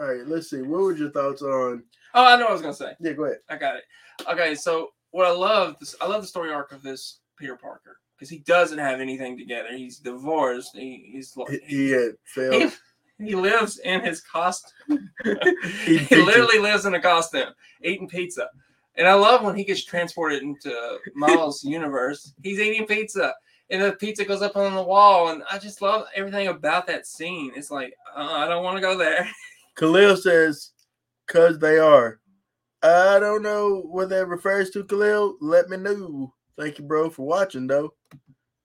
Speaker 1: all right, let's see. What were your thoughts on?
Speaker 2: Oh, I know what I was gonna say.
Speaker 1: Yeah, go ahead.
Speaker 2: I got it. Okay, so what I love, this, I love the story arc of this Peter Parker because he doesn't have anything together. He's divorced. He, he's
Speaker 1: He, he had
Speaker 2: he,
Speaker 1: failed.
Speaker 2: he lives in his costume. he literally lives in a costume, eating pizza. And I love when he gets transported into Miles' universe. He's eating pizza, and the pizza goes up on the wall. And I just love everything about that scene. It's like uh, I don't want to go there.
Speaker 1: Khalil says, "Cause they are." I don't know what that refers to, Khalil. Let me know. Thank you, bro, for watching. Though,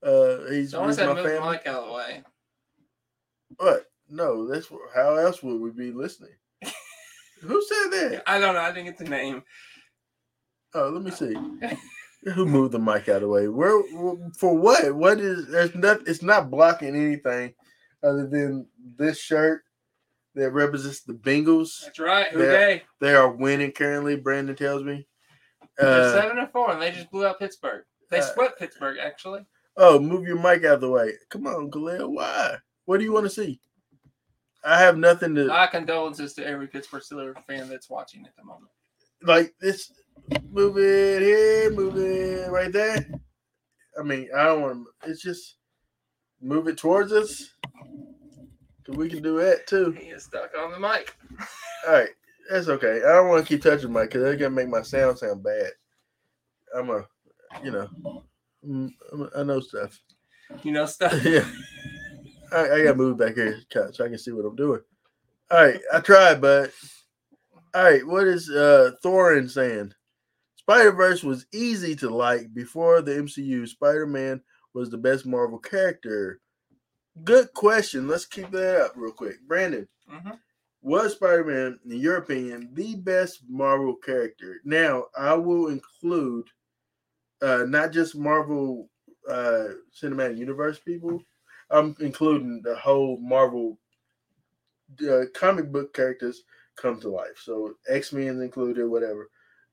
Speaker 1: uh, he's,
Speaker 2: So I
Speaker 1: he's
Speaker 2: said
Speaker 1: my
Speaker 2: move the
Speaker 1: family.
Speaker 2: mic out of the way.
Speaker 1: What? No, that's how else would we be listening? Who said that?
Speaker 2: I don't know. I didn't get the name.
Speaker 1: Oh, let me see. Who moved the mic out of the way? Where for what? What is there's not it's not blocking anything other than this shirt that represents the Bengals.
Speaker 2: That's right. Who they?
Speaker 1: They are winning currently, Brandon tells me.
Speaker 2: They're
Speaker 1: Uh,
Speaker 2: seven and four, and they just blew out Pittsburgh. They
Speaker 1: uh,
Speaker 2: split Pittsburgh actually.
Speaker 1: oh, move your mic out of the way. Come on, Khalil. Why? What do you want to see? I have nothing to
Speaker 2: My condolences to every Pittsburgh Steelers fan that's watching at the moment.
Speaker 1: like this. Move it here, move it right there. I mean, I don't want to. It's just move it towards us. We can do that too.
Speaker 2: He is stuck on the mic.
Speaker 1: All right, that's okay. I don't want to keep touching my because they're gonna make my sound sound bad. I'm a, you know, mm, I'm a- I know stuff.
Speaker 2: You know stuff.
Speaker 1: yeah, I, I gotta move back here so I can see what I'm doing. All right, I tried, but all right. What is uh Thorin saying? Spider Verse was easy to like before the MCU. Spider Man was the best Marvel character. Good question. Let's keep that up real quick, Brandon.
Speaker 2: Mhm.
Speaker 1: Was Spider Man, in your opinion, the best Marvel character? Now, I will include uh, not just Marvel uh, Cinematic Universe people. I'm including the whole Marvel uh, comic book characters come to life. So X Men included, whatever.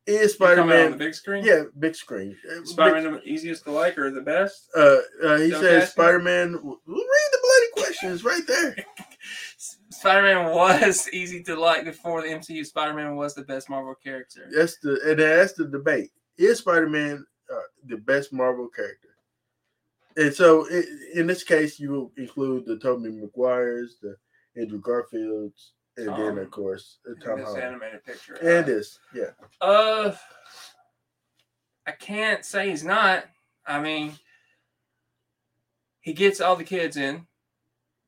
Speaker 1: Is Spider
Speaker 2: Man on the big screen.
Speaker 1: Yeah, big screen.
Speaker 2: Spider Man the easiest to like or the best?
Speaker 1: uh, uh, he
Speaker 2: Don't
Speaker 1: says. Spider Man. Read the bloody questions right there.
Speaker 2: Spider Man was easy to like before the MCU. Spider Man was the best Marvel character.
Speaker 1: That's the and that's the debate. Is Spider Man uh, the best Marvel character. And so, i in this case, you will include the Tobey Maguires, the Andrew Garfields, and then
Speaker 2: Um,
Speaker 1: of course uh, Tom
Speaker 2: this
Speaker 1: Holland.
Speaker 2: animated picture.
Speaker 1: And
Speaker 2: Uh,
Speaker 1: this, yeah.
Speaker 2: Uh, I can't say he's not. I mean, he gets all the kids in.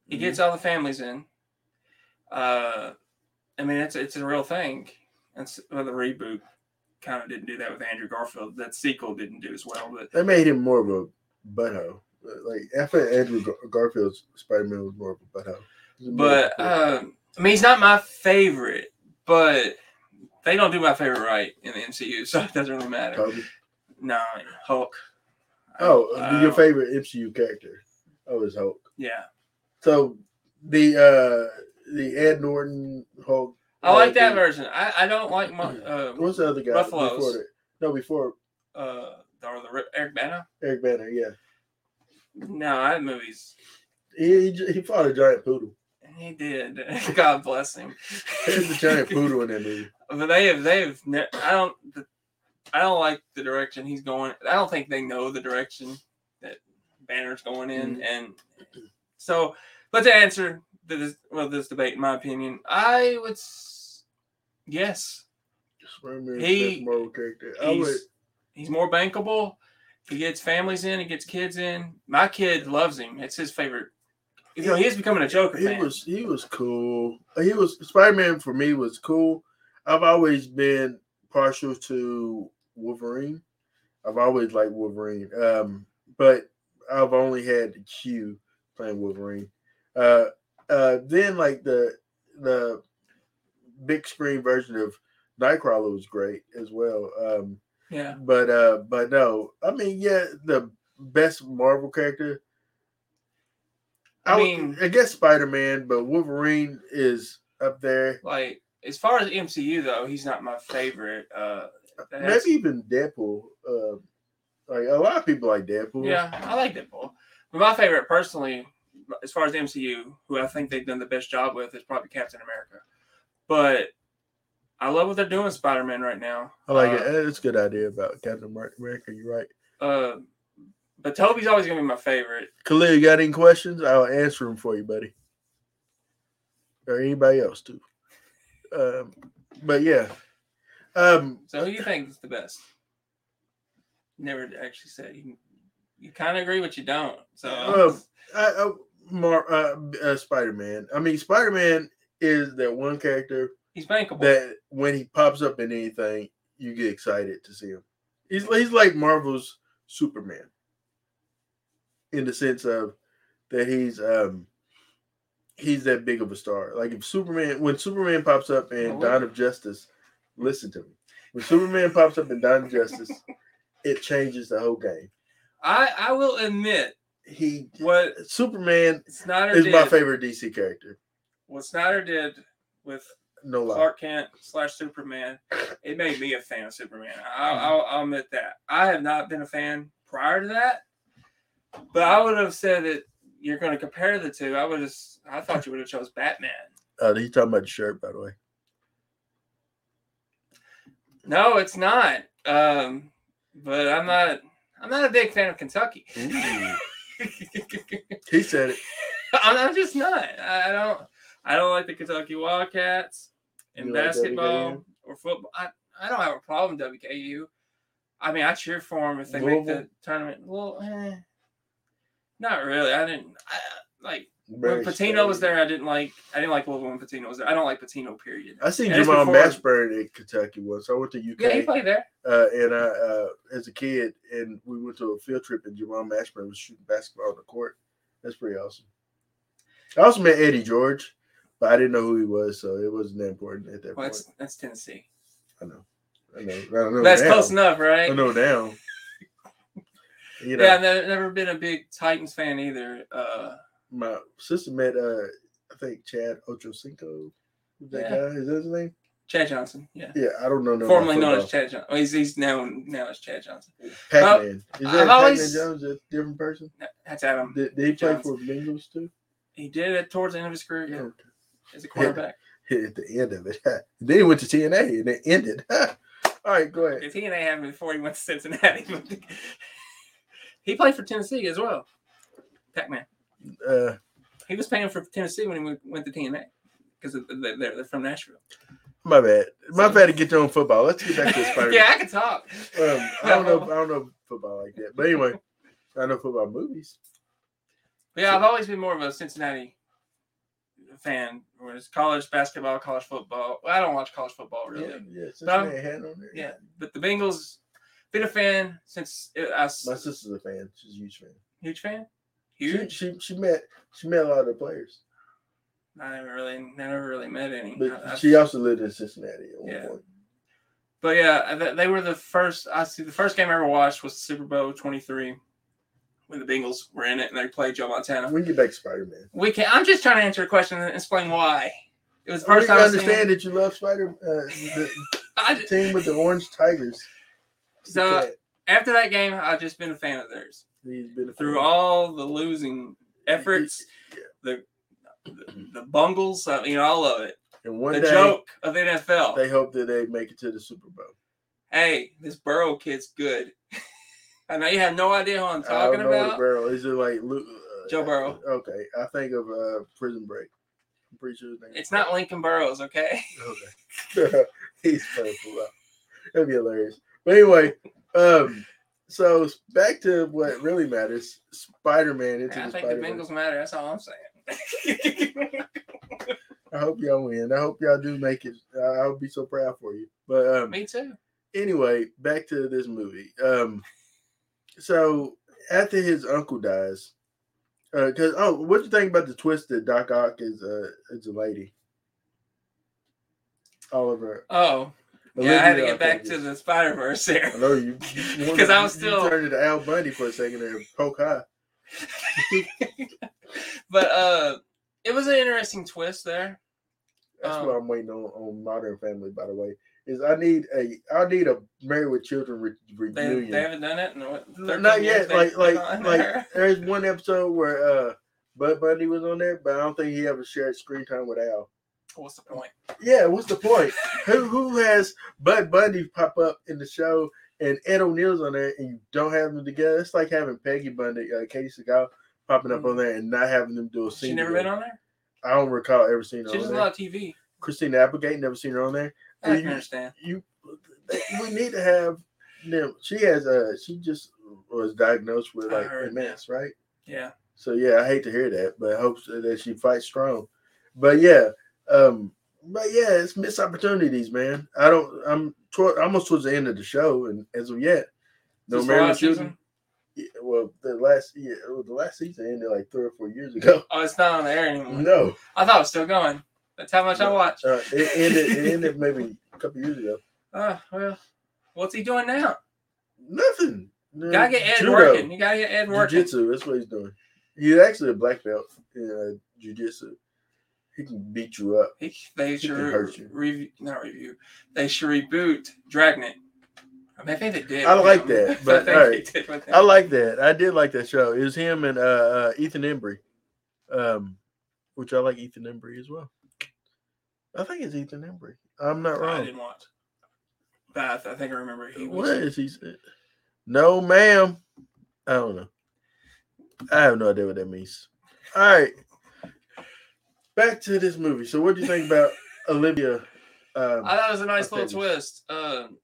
Speaker 2: He
Speaker 1: Mhm.
Speaker 2: gets all the families in. Uh, I mean, it's it's a real thing. That's well, the reboot kind of didn't do that with Andrew Garfield. That sequel didn't do as well, but
Speaker 1: They made him more of a butthole. Like I think Andrew Gar- Garfield's Spider Man was more of a butthole.
Speaker 2: But um, I mean, he's not my favorite. But they don't do my favorite right in the MCU, so it doesn't really matter.
Speaker 1: Tobey.
Speaker 2: No, Hulk.
Speaker 1: Oh,
Speaker 2: I
Speaker 1: your
Speaker 2: don't-
Speaker 1: favorite MCU character? Oh, is Hulk.
Speaker 2: Yeah.
Speaker 1: So the uh the Ed Norton Hulk.
Speaker 2: I like
Speaker 1: uh,
Speaker 2: that version. I, I don't like my uh,
Speaker 1: What's the other guy?
Speaker 2: Ruffalo's.
Speaker 1: Before that? No, before
Speaker 2: uh or the Eric Bana.
Speaker 1: Eric Bana. Yeah,
Speaker 2: No, that movie's
Speaker 1: he he, he fought a giant poodle.
Speaker 2: He did. God bless him.
Speaker 1: There's a giant poodle in that movie.
Speaker 2: But they have they have I don't I don't like the direction he's going. I don't think they know the direction that Banner's going in,
Speaker 1: Mhm.
Speaker 2: and so. But to answer this well this debate, in my opinion, I would s- yes He-
Speaker 1: best Marvel would.
Speaker 2: he's he's more bankable. He gets families in. He gets kids in. My kid loves him. It's his favorite. You know, he is becoming a Joker
Speaker 1: He
Speaker 2: fan.
Speaker 1: was he was cool. He was Spider Man for me was cool. I've always been partial to Wolverine. I've always liked Wolverine. Um, but I've only had the Q playing Wolverine. Uh, uh, then like the the big screen version of Nightcrawler was great as well. Um,
Speaker 2: yeah.
Speaker 1: but uh, but no, I mean, yeah, the best Marvel character.
Speaker 2: I
Speaker 1: I, would-
Speaker 2: mean-
Speaker 1: I guess Spider Man, but Wolverine is up there.
Speaker 2: Like as far as MCU though, he's not my favorite. Uh,
Speaker 1: Maybe even Deadpool. Uh, like a lot of people like Deadpool.
Speaker 2: Yeah, I like Deadpool. But my favorite, personally, as far as MCU, who I think they've done the best job with, is probably Captain America. But I love what they're doing with Spider Man right now.
Speaker 1: I like
Speaker 2: Uh,
Speaker 1: it. It's a good idea about Captain America. You're right.
Speaker 2: Uh, but Tobey's always gonna be my favorite.
Speaker 1: Khalil, you got any questions? I'll answer them for you, buddy. Or anybody else too. Um, but yeah. Um,
Speaker 2: So who do you think is the best? Never actually said. You, you kind of agree, but you don't. So
Speaker 1: Um, I, I, Mar, uh, uh, Spider Man. I mean, Spider Man is that one character
Speaker 2: he's bankable.
Speaker 1: that when he pops up in anything, you get excited to see him. He's he's like Marvel's Superman in the sense of that he's um he's that big of a star. Like if Superman when Superman pops up in
Speaker 2: Oh,
Speaker 1: Dawn of Justice, listen to me. When Superman pops up in Dawn of Justice, it changes the whole game.
Speaker 2: I I will admit
Speaker 1: He
Speaker 2: what
Speaker 1: Superman
Speaker 2: Snyder
Speaker 1: is
Speaker 2: did.
Speaker 1: my favorite DC character.
Speaker 2: What Snyder did with
Speaker 1: No lie.
Speaker 2: Clark Kent slash Superman, it made me a fan of Superman. I'll,
Speaker 1: Mm-hmm.
Speaker 2: I'll, I'll admit that. I have not been a fan prior to that, but I would have said that you're going to compare the two. I would have. I thought you would have chose Batman.
Speaker 1: Uh, he's talking about the shirt, by the way.
Speaker 2: No, it's not. Um, but I'm not. I'm not a big fan of Kentucky.
Speaker 1: He said it.
Speaker 2: I'm, I'm just not. I I don't. I don't like the Kentucky Wildcats in
Speaker 1: You
Speaker 2: basketball
Speaker 1: WKU?
Speaker 2: or football. I, I don't have a problem with WKU. I mean, I cheer for them if they make the tournament. Well, eh, not really. I didn't. I, like
Speaker 1: Very
Speaker 2: when Pitino was there, I didn't like. I didn't like Louisville when Pitino was there. I don't like Pitino. Period.
Speaker 1: I seen
Speaker 2: And
Speaker 1: Jamal Mashburn in Kentucky once. I went to UK.
Speaker 2: Yeah, he played there.
Speaker 1: uh, and I, uh, as a kid, and we went to a field trip, and Jamal Mashburn was shooting basketball on the court. That's pretty awesome. I also met Eddie George, but I didn't know who he was, so it wasn't that important at that
Speaker 2: Well,
Speaker 1: point.
Speaker 2: that's that's Tennessee.
Speaker 1: I know, I know, I know.
Speaker 2: That's
Speaker 1: now.
Speaker 2: close enough, right?
Speaker 1: I know now. You know,
Speaker 2: Yeah, I've never, been a big Titans fan either. Uh,
Speaker 1: my sister met, uh, I think Chad Ochocinco. Is that
Speaker 2: Yeah.
Speaker 1: guy? Is that his name?
Speaker 2: Chad Johnson. Yeah.
Speaker 1: Yeah, I don't know. no
Speaker 2: Formerly known as. Chad Johnson. Oh, he's, he's known now as Chad Johnson.
Speaker 1: Pac-Man. Is
Speaker 2: I've
Speaker 1: that Pac-Man
Speaker 2: always-
Speaker 1: Jones a different person?
Speaker 2: That's Adam.
Speaker 1: Did, did he play for Bengals too?
Speaker 2: He did it towards the end of his career. Yeah,
Speaker 1: Okay.
Speaker 2: as a quarterback.
Speaker 1: At the end of it. then he went to TNA and it ended. All right, go ahead.
Speaker 2: If he and A happened before he went to Cincinnati. He played for Tennessee as well. Pac-Man.
Speaker 1: Uh,
Speaker 2: He was playing for Tennessee when he went- went to TNA because they're, they're from Nashville.
Speaker 1: my bad. My bad to get you on football. Let's get back to this Spider.
Speaker 2: yeah, I can talk.
Speaker 1: Um, I don't know. I don't know football like that. But anyway, I know football movies.
Speaker 2: Yeah, I've always been more of a Cincinnati fan. Whereas college basketball, college football. Well, I don't watch college football really.
Speaker 1: Yeah, yeah.
Speaker 2: But
Speaker 1: Cincinnati
Speaker 2: I'm-
Speaker 1: had on there.
Speaker 2: Yeah, but the Bengals, been a fan since I
Speaker 1: My sister's a fan. She's a huge fan.
Speaker 2: huge fan.
Speaker 1: She,
Speaker 2: Huge.
Speaker 1: she she met she met a lot of the players,
Speaker 2: I never really, never really met any.
Speaker 1: but
Speaker 2: I-
Speaker 1: she also lived in Cincinnati at one
Speaker 2: Yeah.
Speaker 1: point.
Speaker 2: But yeah, they were the first. I see the first game I ever watched was Super Bowl twenty three, when the Bengals were in it and they played Joe Montana.
Speaker 1: We can get back Spider Man.
Speaker 2: We can. I'm just trying to answer a question and explain why. It was the
Speaker 1: I
Speaker 2: first time I
Speaker 1: understand that you love Spider uh, the
Speaker 2: I just,
Speaker 1: team with the orange tigers.
Speaker 2: So-
Speaker 1: Okay.
Speaker 2: after that game, I've just been a fan of theirs
Speaker 1: He's been a
Speaker 2: through all the losing efforts, the the, the bungles. I mean, all of it.
Speaker 1: and one
Speaker 2: The
Speaker 1: day
Speaker 2: joke of the NFL.
Speaker 1: they hope that they make it to the Super Bowl.
Speaker 2: hey, this Burrow kid's good. I know you have no idea who I'm
Speaker 1: I
Speaker 2: talking
Speaker 1: don't know
Speaker 2: about.
Speaker 1: Burrow is. It like uh,
Speaker 2: Joe Burrow.
Speaker 1: Okay, I think of uh, Prison Break. I'm pretty sure his name.
Speaker 2: It's not Lincoln Burrows, okay?
Speaker 1: Okay. He's purple. That'd be hilarious. But anyway, um, so back to what really matters: Spider-Man into
Speaker 2: I think the
Speaker 1: Spider-Man.
Speaker 2: Bengals matter. That's all I'm saying.
Speaker 1: I hope y'all win. I hope y'all do make it. I- I'll be so proud for you. But um,
Speaker 2: Me too.
Speaker 1: anyway, back to this movie. Um, so after his uncle dies, because oh, what do you think about the twist that Doc Ock is uh is a lady? Oliver.
Speaker 2: Oh, yeah, I had to get back to the Spider Verse there.
Speaker 1: I know you
Speaker 2: Because I was still-
Speaker 1: turned into Al Bundy for a second there. Poke high.
Speaker 2: but uh, it was an interesting twist there.
Speaker 1: That's
Speaker 2: Um,
Speaker 1: what I'm waiting on on Modern Family. By the way, is I need a I need a Married with Children re-
Speaker 2: They,
Speaker 1: reunion.
Speaker 2: they haven't done it. In what,
Speaker 1: Not yet.
Speaker 2: they-
Speaker 1: Like like like
Speaker 2: there?
Speaker 1: there's one episode where uh Bud Bundy was on there, but I don't think he ever shared screen time with Al.
Speaker 2: What's the point?
Speaker 1: Yeah, what's the point? who who has Bud Bundy pop up in the show and Ed O'Neill's on there and you don't have them together? It's like having Peggy Bundy, uh, Katey Sagal popping up on there and not having them do a scene.
Speaker 2: She never
Speaker 1: together.
Speaker 2: been on there.
Speaker 1: I don't recall ever seeing her
Speaker 2: She
Speaker 1: on
Speaker 2: does a
Speaker 1: there.
Speaker 2: lot of TV.
Speaker 1: Christina Applegate, never seen her on there.
Speaker 2: I
Speaker 1: you,
Speaker 2: understand.
Speaker 1: you, we need to have them. She has a. she just was diagnosed with like MS, right?
Speaker 2: Yeah.
Speaker 1: So yeah, I hate to hear that, but I hope that she fights strong. But yeah, um, but yeah, it's missed opportunities, man. I don't. I'm toward, almost towards the end of the show, and as of yet, no
Speaker 2: This the last
Speaker 1: Children.
Speaker 2: season?
Speaker 1: Yeah, well, the last yeah, well, the last season ended like three or four years ago.
Speaker 2: Oh, it's not on the air anymore.
Speaker 1: No,
Speaker 2: I thought it was still going. That's how much I
Speaker 1: No.
Speaker 2: watched.
Speaker 1: uh, it ended. It ended maybe a couple years ago.
Speaker 2: Oh, well, what's he doing now?
Speaker 1: Nothing. No,
Speaker 2: Gotta get Ed
Speaker 1: judo,
Speaker 2: working. You gotta get Ed working.
Speaker 1: Jiu-jitsu. That's what he's doing. He's actually a black belt in uh, jiu-jitsu. He can beat you up.
Speaker 2: He, they
Speaker 1: He
Speaker 2: should
Speaker 1: hurt you.
Speaker 2: review, not review. They should reboot Dragnet. I mean, I think they did.
Speaker 1: I like
Speaker 2: him.
Speaker 1: that, but
Speaker 2: I think
Speaker 1: alright.
Speaker 2: did.
Speaker 1: I like that. I did like that show. It was him and uh, uh Ethan Embry, um, which I like Ethan Embry as well. I think it's Ethan Embry. I'm not wrong.
Speaker 2: I didn't watch. But I, think I remember he was.
Speaker 1: is he? say? No, ma'am. I don't know. I have no idea what that means. All right, back to this movie. So, what do you think about Olivia? Um,
Speaker 2: I thought it was a nice little
Speaker 1: Octavius.
Speaker 2: twist. Um,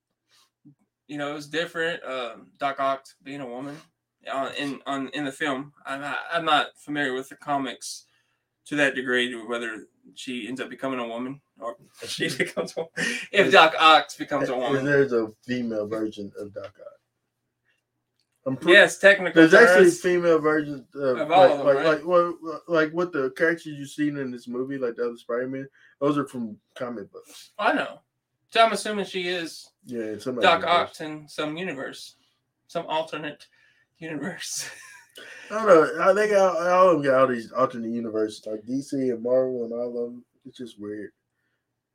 Speaker 2: you know, it was different. Um, Doc Ock being a woman on in on in the film. I'm not, I'm not familiar with the comics to that degree whether she ends up becoming a woman or she becomes a if Doc Ock becomes a
Speaker 1: and
Speaker 2: woman.
Speaker 1: there's a female version of Doc Ock. Pretty,
Speaker 2: Yes, technical.
Speaker 1: There's actually female versions of,
Speaker 2: Of all
Speaker 1: like,
Speaker 2: of them,
Speaker 1: like,
Speaker 2: right?
Speaker 1: like, well, like what the characters you've seen in this movie, like the other Spider-Man, those are from comic books.
Speaker 2: I know. So I'm assuming she is
Speaker 1: Yeah,
Speaker 2: Doc Ock in some universe, some alternate universe.
Speaker 1: I don't know. I think all, all of them got all these alternate universes, like DC and Marvel and all of them. It's just weird.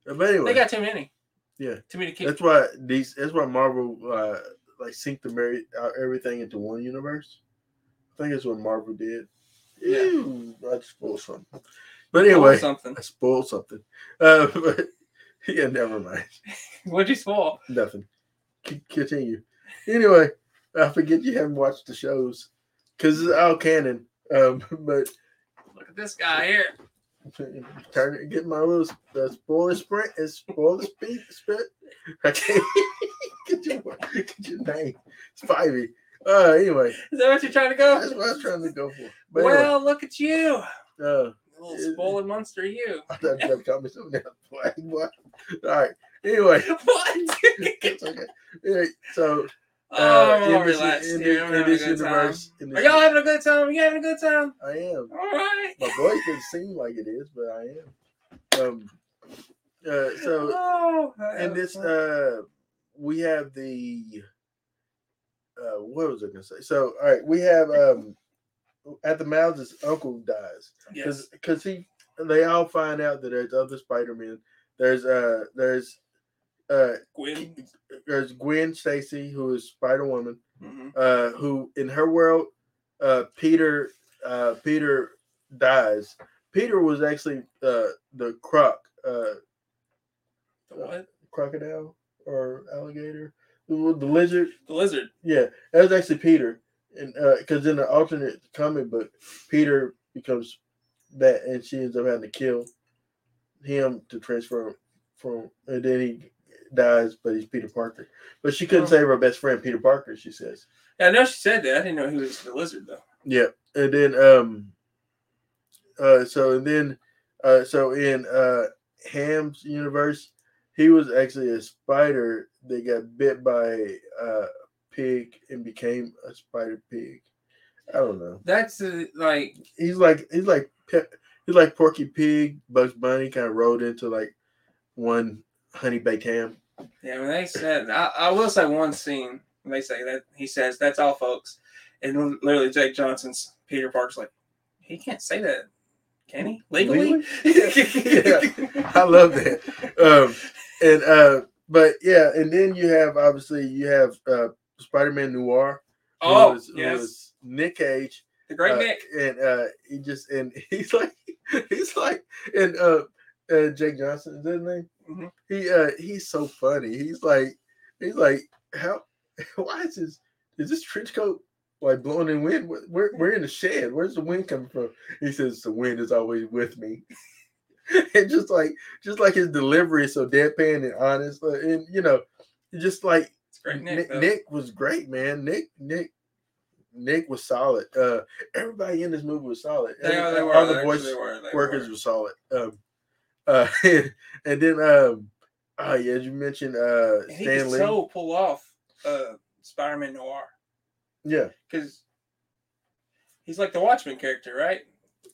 Speaker 1: But anyway,
Speaker 2: they got too many.
Speaker 1: Yeah.
Speaker 2: Too many kids.
Speaker 1: that's why these. That's why Marvel uh, like synced the Mary, uh, everything into one universe. I think that's what Marvel did.
Speaker 2: Yeah.
Speaker 1: Ew, I spoiled something. But anyway,
Speaker 2: something.
Speaker 1: I spoiled something. Uh, but yeah, never mind.
Speaker 2: What'd you spoil?
Speaker 1: Nothing. c- continue. Anyway, I forget you haven't watched the shows because it's all canon. Um, but
Speaker 2: Look at this guy here.
Speaker 1: turn it, get my little uh, spoiler sprint and spoiler speed spit. I can't get your get your name. Spivey. Uh, anyway,
Speaker 2: Is that what you're trying to go?
Speaker 1: that's what I was trying to go for. But anyway,
Speaker 2: well, look at you.
Speaker 1: uh,
Speaker 2: Little spoiler monster, you.
Speaker 1: I thought you were call me something else. Boy. All right. Anyway,
Speaker 2: what?
Speaker 1: it's okay. Anyway, so uh,
Speaker 2: oh, I'm all
Speaker 1: in this,
Speaker 2: relaxed
Speaker 1: in,
Speaker 2: here.
Speaker 1: this, in
Speaker 2: having a
Speaker 1: this
Speaker 2: good time.
Speaker 1: universe, in
Speaker 2: Are y'all having a good time? You having a good time?
Speaker 1: I am.
Speaker 2: All right.
Speaker 1: My voice doesn't seem like it is, but I am. Um. Uh. So
Speaker 2: oh,
Speaker 1: in this, uh, we have the. Uh, what was I gonna say? So, all right, we have um, at the mouths, his uncle dies
Speaker 2: yes.
Speaker 1: because he. They all find out that there's other Spider Men. There's uh, there's uh,
Speaker 2: Gwen.
Speaker 1: there's Gwen Stacy who is Spider Woman.
Speaker 2: hmm
Speaker 1: uh, who in her world, uh, Peter, uh, Peter dies. Peter was actually uh, the croc, uh,
Speaker 2: What?
Speaker 1: crocodile or alligator, the, lizard.
Speaker 2: The lizard.
Speaker 1: Yeah, that was actually Peter, and uh because in the alternate comic book, Peter becomes that, and she ends up having to kill him to transfer from, and then he dies, but he's Peter Parker. But she couldn't
Speaker 2: Oh.
Speaker 1: save her best friend, Peter Parker. She says.
Speaker 2: Yeah, I know she said that. I didn't know he was the lizard though.
Speaker 1: Yeah, and then um, uh, so and then uh, so in uh Ham's universe, he was actually a spider that got bit by a pig and became a spider pig. I don't know.
Speaker 2: That's uh, like
Speaker 1: He's like he's like he's like Porky Pig, Bugs Bunny, kind of rolled into like one honey baked ham.
Speaker 2: yeah. When they said, I, I will say one scene. When they say that he says, "That's all, folks," and literally Jake Johnson's Peter Parker's like, he can't say that, can he? Legally?
Speaker 1: Yeah. I love that. Um, and uh, but yeah, and then you have obviously you have uh Spider-Man Noir.
Speaker 2: oh
Speaker 1: was-
Speaker 2: yes,
Speaker 1: Nick Cage.
Speaker 2: the Great
Speaker 1: uh,
Speaker 2: Nick.
Speaker 1: And uh he just and he's like he's like and uh, uh Jake Johnson, is that his name?
Speaker 2: Mhm.
Speaker 1: He uh he's so funny. He's like he's like how why is this is this trench coat like blowing in wind? We're, we're, we're in the shed. Where's the wind coming from? He says the wind is always with me. and just like just like his delivery is so deadpan and honest. And you know, just like
Speaker 2: Great Nick.
Speaker 1: Nick. Nick was great, man. Nick, Nick, Nick was solid. Uh, everybody in this movie was solid.
Speaker 2: They,
Speaker 1: Every-
Speaker 2: they were.
Speaker 1: all the voice
Speaker 2: they were, they
Speaker 1: workers
Speaker 2: were.
Speaker 1: were solid. Um, uh, and then um, oh yeah, as you mentioned, uh,
Speaker 2: And he
Speaker 1: Stan
Speaker 2: could
Speaker 1: Lee.
Speaker 2: so pull off uh, Spider-Man Noir
Speaker 1: yeah,
Speaker 2: because he's like the Watchman character, right?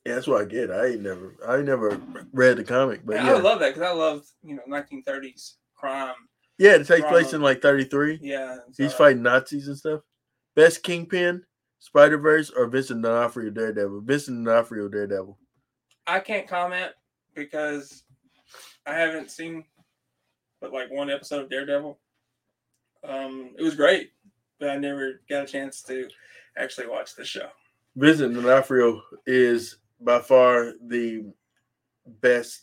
Speaker 1: yeah, that's what I get. I ain't never, I ain't never read the comic, but
Speaker 2: And
Speaker 1: yeah,
Speaker 2: I love that because I love you know 1930s crime.
Speaker 1: yeah, it takes place in like thirty three.
Speaker 2: Yeah,
Speaker 1: He's fighting Nazis and stuff. Best Kingpin, Spider Verse, or Vincent D'Onofrio Daredevil. Vincent D'Onofrio Daredevil.
Speaker 2: I can't comment because I haven't seen but like one episode of Daredevil. Um, it was great, but I never got a chance to actually watch the show.
Speaker 1: Vincent D'Onofrio is by far the best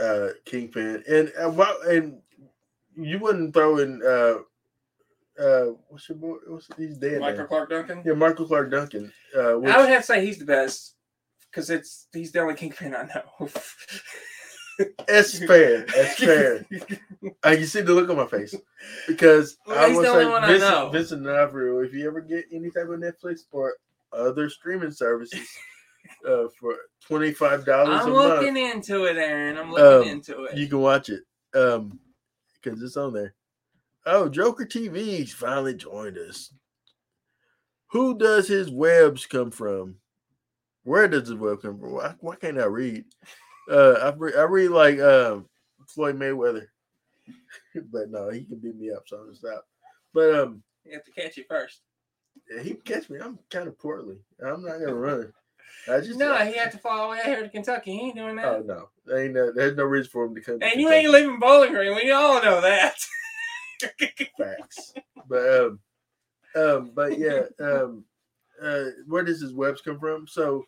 Speaker 1: uh kingpin, and uh, and you wouldn't throw in uh uh what's your boy? What's he's dead
Speaker 2: Michael
Speaker 1: now.
Speaker 2: Clarke Duncan.
Speaker 1: Yeah, Michael Clarke Duncan. Uh, which,
Speaker 2: I would have to say he's the best because it's he's the only kingpin I know.
Speaker 1: that's fair. That's fair. Uh, you see the look on my face because
Speaker 2: Well,
Speaker 1: I
Speaker 2: was
Speaker 1: would
Speaker 2: the only
Speaker 1: say
Speaker 2: one I
Speaker 1: Vincent. Vincent D'Onofrio. If you ever get any type of Netflix or other streaming services uh, for twenty five dollars
Speaker 2: I'm
Speaker 1: month,
Speaker 2: looking into it, Aaron. I'm looking
Speaker 1: Um,
Speaker 2: into it.
Speaker 1: you can watch it um because it's on there oh joker tv's finally joined us who does his webs come from where does his web come from why, why can't i read uh I, re- I read like um floyd mayweather but no he can beat me up so i'm gonna stop but um
Speaker 2: you have to catch it first.
Speaker 1: yeah, he can catch me i'm kind of portly i'm not gonna run i just
Speaker 2: No, he had to fall all the way out here to Kentucky. He ain't doing that.
Speaker 1: oh no there ain't no, there's no reason for him to come to
Speaker 2: and you
Speaker 1: Kentucky.
Speaker 2: ain't leaving Bowling Green. We all know that.
Speaker 1: Facts. But um, um, but yeah, um, uh, where does his webs come from? So,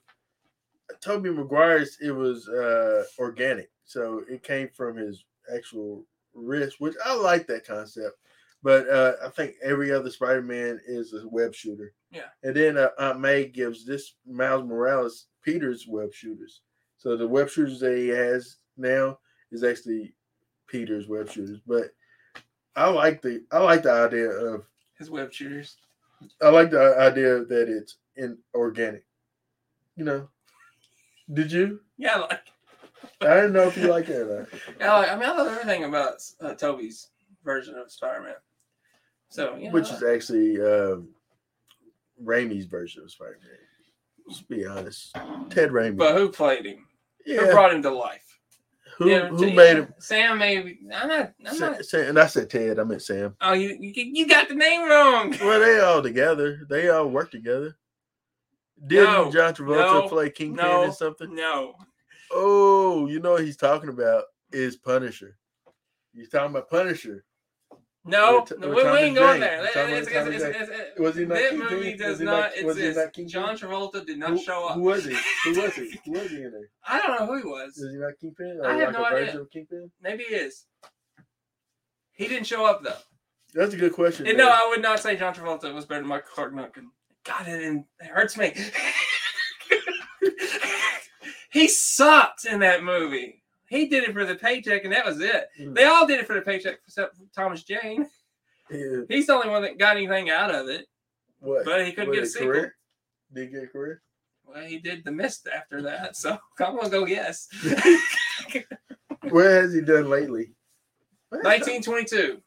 Speaker 1: Tobey Maguire's it was uh organic, so it came from his actual wrist, which I like that concept. But uh, I think every other Spider-Man is a web shooter.
Speaker 2: Yeah.
Speaker 1: And then uh, Aunt May gives this Miles Morales Peter's web shooters. So the web shooters that he has now is actually Peter's web shooters. But I like the I like the idea of
Speaker 2: His web shooters.
Speaker 1: I like the idea that it's in organic. You know. Did you?
Speaker 2: Yeah, like.
Speaker 1: I didn't know if you liked it or not.
Speaker 2: Yeah, I like. I mean, I love everything about uh, Tobey's version of Spider-Man. So, yeah,
Speaker 1: Which is actually um Raimi's version of Spider-Man. Let's be honest. Ted Raimi.
Speaker 2: But who played him? Who
Speaker 1: yeah.
Speaker 2: brought him to life?
Speaker 1: Who, who made him?
Speaker 2: Sam maybe. I'm not. I'm
Speaker 1: Sa-
Speaker 2: not.
Speaker 1: Sa- and I said Ted. I meant Sam.
Speaker 2: Oh, you, you you got the name wrong.
Speaker 1: Well, they all together. They all work together. Didn't
Speaker 2: No,
Speaker 1: John Travolta
Speaker 2: no,
Speaker 1: play Kingpin
Speaker 2: no.
Speaker 1: or something?
Speaker 2: No.
Speaker 1: Oh, you know what he's talking about is Punisher. He's talking about Punisher.
Speaker 2: No,
Speaker 1: with
Speaker 2: we, we ain't going there.
Speaker 1: Tommy-
Speaker 2: It's- it's-
Speaker 1: Tommy
Speaker 2: it's-
Speaker 1: Jane.
Speaker 2: it's- it's-
Speaker 1: Was he not
Speaker 2: that movie does not
Speaker 1: not-
Speaker 2: exist.
Speaker 1: not
Speaker 2: John Travolta did not
Speaker 1: Who,
Speaker 2: show up.
Speaker 1: who was he? Who was he? Who was he in there?
Speaker 2: I don't know who he was.
Speaker 1: Is he not Kingpin? Or
Speaker 2: I have
Speaker 1: like
Speaker 2: no idea.
Speaker 1: Kingpin?
Speaker 2: Maybe he is. He didn't show up though.
Speaker 1: That's a good question.
Speaker 2: And no, I would not say John Travolta was better than Michael Clarke Duncan. God, it, it hurts me. he sucked in that movie. He did it for the paycheck, and that was it.
Speaker 1: Mm.
Speaker 2: They all did it for the paycheck, except for Thomas Jane.
Speaker 1: Yeah.
Speaker 2: He's the only one that got anything out of it.
Speaker 1: What?
Speaker 2: But he couldn't
Speaker 1: What,
Speaker 2: get a sequel.
Speaker 1: career? Did he get a career?
Speaker 2: Well, he did the mist after that, so I'm gonna go yes.
Speaker 1: What has he done lately?
Speaker 2: 1922,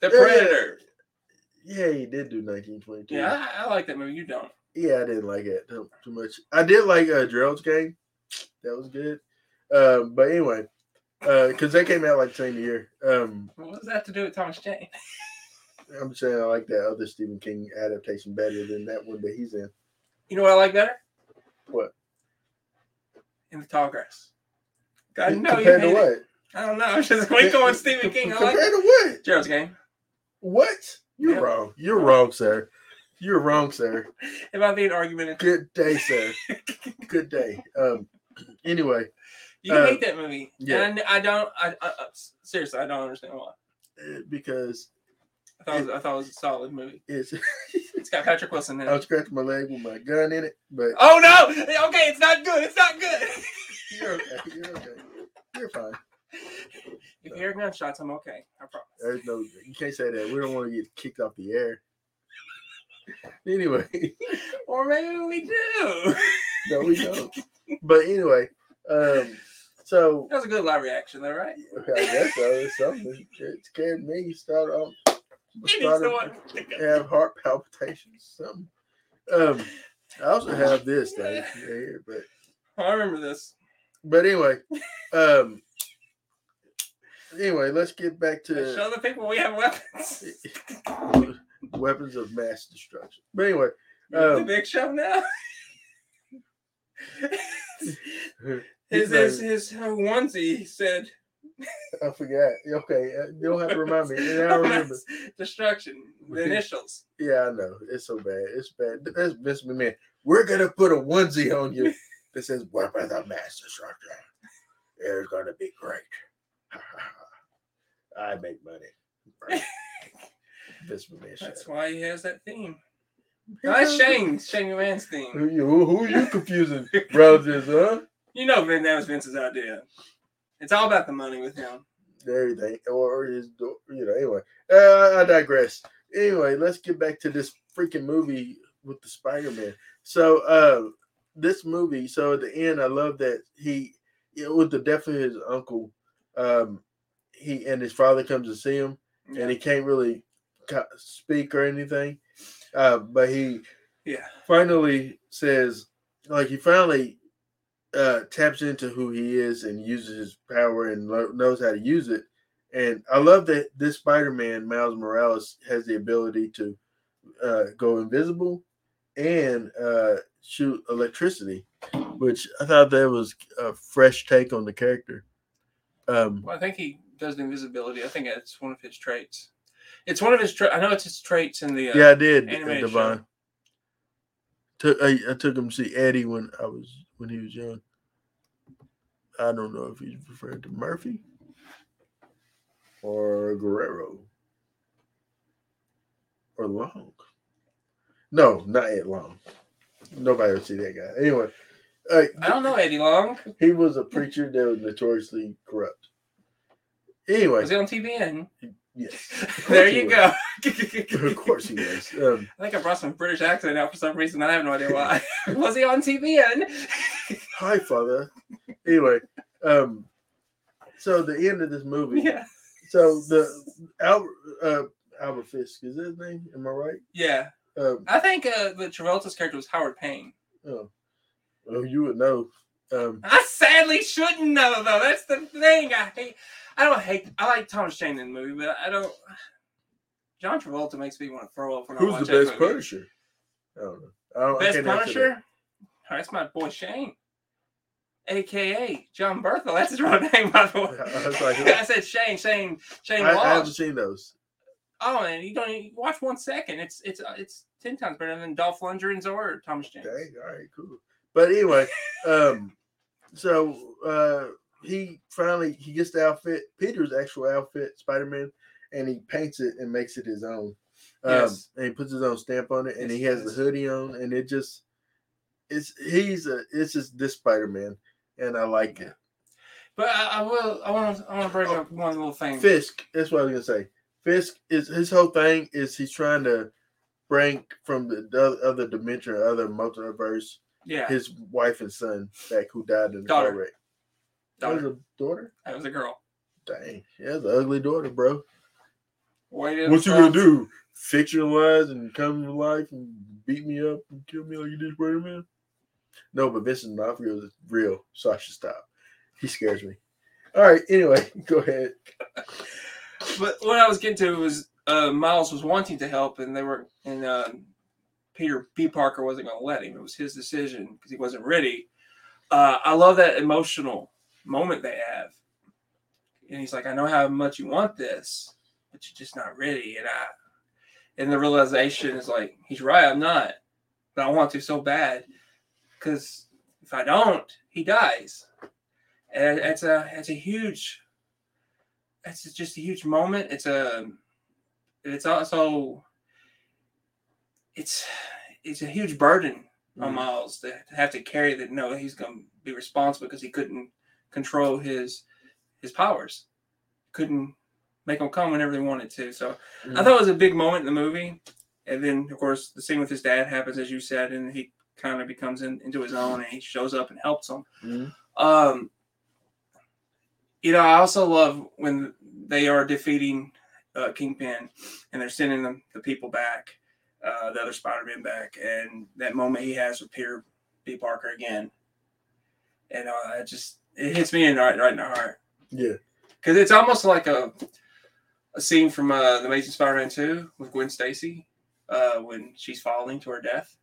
Speaker 2: The. Predator.
Speaker 1: Yeah, he did do 1922.
Speaker 2: Yeah, I, I like that movie. You don't.
Speaker 1: Yeah, I didn't like it too, too much. I did like uh, Gerald's Game. That was good. Um, but anyway, because they came out like the same year. Um,
Speaker 2: What does that have to do with Thomas Jane?
Speaker 1: I'm saying I like that other Stephen King adaptation better than that one that he's in.
Speaker 2: You know what I like better?
Speaker 1: What?
Speaker 2: In the Tall Grass. I know you
Speaker 1: Compared to
Speaker 2: hate it.
Speaker 1: what?
Speaker 2: I don't know. I'm just going Stephen King. I
Speaker 1: Compared
Speaker 2: like
Speaker 1: to what?
Speaker 2: Gerald's Game.
Speaker 1: What? You're
Speaker 2: Yeah.
Speaker 1: wrong. You're wrong, sir. You're wrong, sir.
Speaker 2: It might be an argument.
Speaker 1: Good day, sir. Good day. Um. Anyway,
Speaker 2: You
Speaker 1: Uh,
Speaker 2: hate that movie.
Speaker 1: yeah.
Speaker 2: And I don't. I, I, I seriously, I don't understand why.
Speaker 1: uh, because
Speaker 2: I thought, it was, I thought it was a solid movie.
Speaker 1: it's
Speaker 2: It's got Patrick Wilson in it.
Speaker 1: I'll
Speaker 2: it.
Speaker 1: scratch my leg with my gun in it, but
Speaker 2: Oh no! Okay, it's not good. It's not good.
Speaker 1: you're okay. You're okay. You're fine.
Speaker 2: if you hear gunshots, I'm okay. I promise.
Speaker 1: There's no, you can't say that. We don't want to get kicked off the air. Anyway,
Speaker 2: Or maybe we do.
Speaker 1: no, we don't. But anyway, um, so
Speaker 2: That was a good live reaction, though, right?
Speaker 1: I guess so. It's something. It scared me. Start off, started
Speaker 2: to
Speaker 1: have heart palpitations. Something. Um, I also have this thing here, but
Speaker 2: I remember this.
Speaker 1: but anyway, um, anyway, let's get back to
Speaker 2: Show the people we have weapons.
Speaker 1: weapons of mass destruction. But anyway,
Speaker 2: the
Speaker 1: um,
Speaker 2: big show now.
Speaker 1: his
Speaker 2: His his, onesie said
Speaker 1: I forgot. Okay, uh, you don't have to remind me. And I remember.
Speaker 2: destruction. The initials.
Speaker 1: Yeah, I know. It's so bad. It's bad. That's Vince McMahon. We're gonna put a onesie on you that says "Weapons of Mass Destruction." It's gonna be great. I make money. Right. Vince
Speaker 2: That's
Speaker 1: up.
Speaker 2: why he has that theme. No, that's Shane. Shane McMahon's theme.
Speaker 1: Who you? Who, who you confusing, relatives? Huh?
Speaker 2: You know, Vin, that was Vince's idea. It's all about the money with him.
Speaker 1: Everything, or his, you know. Anyway, uh, I digress. Anyway, let's get back to this freaking movie with the Spider-Man. So, uh, this movie. So at the end, I love that he, you know, with the death of his uncle, um, he and his father comes to see him,
Speaker 2: Yeah.
Speaker 1: and he can't really speak or anything, uh, but he
Speaker 2: yeah.
Speaker 1: finally says, like he finally uh, taps into who he is and uses his power and lo- knows how to use it. And I love that this Spider-Man, Miles Morales, has the ability to uh, go invisible and uh, shoot electricity, which I thought that was a fresh take on the character. Um,
Speaker 2: Well, I think he does invisibility. I think it's one of his traits. It's one of his traits. I know it's his traits in the. Uh,
Speaker 1: yeah, I did,
Speaker 2: animated
Speaker 1: Devon. Took I, I took him to see Eddie when I was when he was young. I don't know if he's referring to Murphy or Guerrero. or Long. No, not Ed Long. Nobody ever see that guy. Anyway, uh,
Speaker 2: I don't know Eddie Long.
Speaker 1: he was a preacher that was notoriously corrupt. Anyway,
Speaker 2: Was he on TVN?
Speaker 1: yes.
Speaker 2: There you go.
Speaker 1: of course he was. Um,
Speaker 2: I think I brought some British accent out for some reason. I have no idea why. was he on TVN?
Speaker 1: hi, father. Anyway, um, so the end of this movie.
Speaker 2: yeah.
Speaker 1: So the Albert uh, Albert Fisk is that his name? Am I right?
Speaker 2: Yeah.
Speaker 1: Um,
Speaker 2: I think uh, the Travolta's character was Howard Payne.
Speaker 1: oh, well, you would know. Um,
Speaker 2: I sadly shouldn't know though. That's the thing. I hate. I don't hate. I like Thomas Jane in the movie, but I don't. John Travolta makes me want to throw up when I
Speaker 1: who's
Speaker 2: watch
Speaker 1: the best. Punisher? I don't know. I don't,
Speaker 2: Best
Speaker 1: that.
Speaker 2: Punisher? Oh, that's my boy Shane, aka Jon Bernthal. That's his real name, by the way.
Speaker 1: I like,
Speaker 2: I said Shane, Shane, Shane
Speaker 1: I, I haven't seen those.
Speaker 2: Oh, and you don't even watch one second. It's it's uh, it's ten times better than Dolph Lundgren's or Thomas Jane.
Speaker 1: Dang, all right, cool. But anyway, um, so uh, he finally he gets the outfit, Peter's actual outfit, Spider Man, and he paints it and makes it his own. Um,
Speaker 2: Yes.
Speaker 1: and he puts his own stamp on it, and
Speaker 2: Yes,
Speaker 1: he has
Speaker 2: does.
Speaker 1: the hoodie on, and it just it's he's a it's just this Spider Man, and I like it.
Speaker 2: But I, I will. I want to. I want to bring
Speaker 1: Oh.
Speaker 2: up one little thing.
Speaker 1: Fisk, that's what I was gonna say. Fisk is his whole thing is he's trying to bring from the, the other dimension, other multiverse,
Speaker 2: Yeah,
Speaker 1: his wife and son back who died in the
Speaker 2: Daughter.
Speaker 1: car wreck. That was
Speaker 2: daughter.
Speaker 1: a daughter?
Speaker 2: That was a girl.
Speaker 1: Dang, yeah, that's an ugly daughter, bro. What you gonna do? Fictionalize and come to life and beat me up and kill me like you did Spider Man? No, but Vincent D'Onofrio is real, so I should stop. He scares me. All right, anyway, go ahead.
Speaker 2: But what I was getting to was uh, Miles was wanting to help, and they were, and uh, Peter B. Parker wasn't going to let him. It was his decision because he wasn't ready. Uh, I love that emotional moment they have, and he's like, "I know how much you want this, but you're just not ready." And I, and the realization is like, he's right. I'm not, but I want to so bad because if I don't, he dies. And it's a it's a huge it's just a huge moment. It's a it's also it's it's a huge burden on
Speaker 1: Mhm.
Speaker 2: Miles to have to carry that. No, he's going to be responsible because he couldn't control his his powers, couldn't make them come whenever they wanted to. So I
Speaker 1: Mhm.
Speaker 2: thought it was a big moment in the movie. And then, of course, the scene with his dad happens, as you said, and he kind of becomes in, into his own, and he shows up and helps him.
Speaker 1: Mhm.
Speaker 2: Um, you know, I also love when they are defeating uh, Kingpin and they're sending them the people back, uh, the other Spider-Man back, and that moment he has with Peter B. Parker again, and uh, it just it hits me in right right in the heart
Speaker 1: Yeah.
Speaker 2: because it's almost like a a scene from uh, the Amazing Spider-Man Two with Gwen Stacy uh, when she's falling to her death.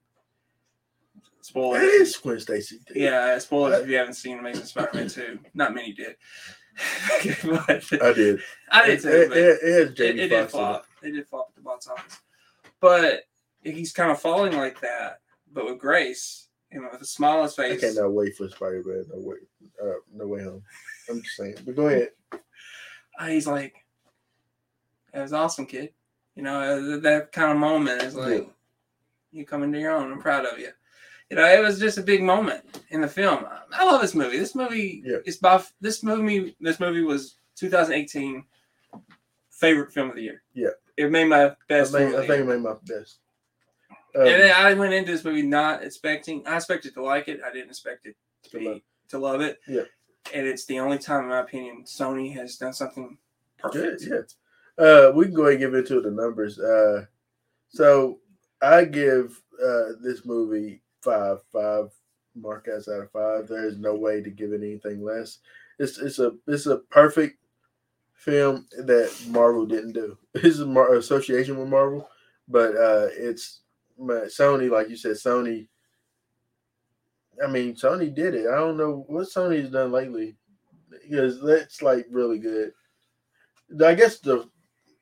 Speaker 2: Spoiler.
Speaker 1: That is Gwen Stacy.
Speaker 2: Yeah, spoilers if you haven't seen Amazing Spider-Man 2. Not many did. but
Speaker 1: I did.
Speaker 2: I did
Speaker 1: It,
Speaker 2: too.
Speaker 1: it, it, it has
Speaker 2: it,
Speaker 1: Jamie
Speaker 2: it did
Speaker 1: Foxx in it.
Speaker 2: flop. It did flop at the box office. But he's kind of falling like that, but with grace, you know, with a smile on his
Speaker 1: I cannot wait for Spider Man. No way. Uh, no way home. I'm just saying. But go ahead.
Speaker 2: uh, he's like, "It was awesome, kid." You know, uh, that kind of moment is like,
Speaker 1: Yeah.
Speaker 2: "You come into your own. I'm proud of you." You know, it was just a big moment in the film. I love this movie. This movie
Speaker 1: Yeah.
Speaker 2: is by this movie. This movie was 2018 favorite film of the year.
Speaker 1: Yeah.
Speaker 2: It made my
Speaker 1: I
Speaker 2: best.
Speaker 1: think,
Speaker 2: film
Speaker 1: I think it made my best. Um,
Speaker 2: and then I went into this movie not expecting. I expected to like it. I didn't expect it to
Speaker 1: To
Speaker 2: be
Speaker 1: love-
Speaker 2: to love it.
Speaker 1: Yeah.
Speaker 2: and it's the only time, in my opinion, Sony has done something
Speaker 1: Good,
Speaker 2: perfect.
Speaker 1: yeah. Uh, we can go ahead and give into the numbers. Uh, so I give uh, this movie five, five markouts out of five. There is no way to give it anything less. It's it's a it's a perfect film that Marvel didn't do. A mar- association with Marvel, but uh, it's Sony, like you said, Sony. I mean, Sony did it. I don't know what Sony's done lately because that's like really good. I guess the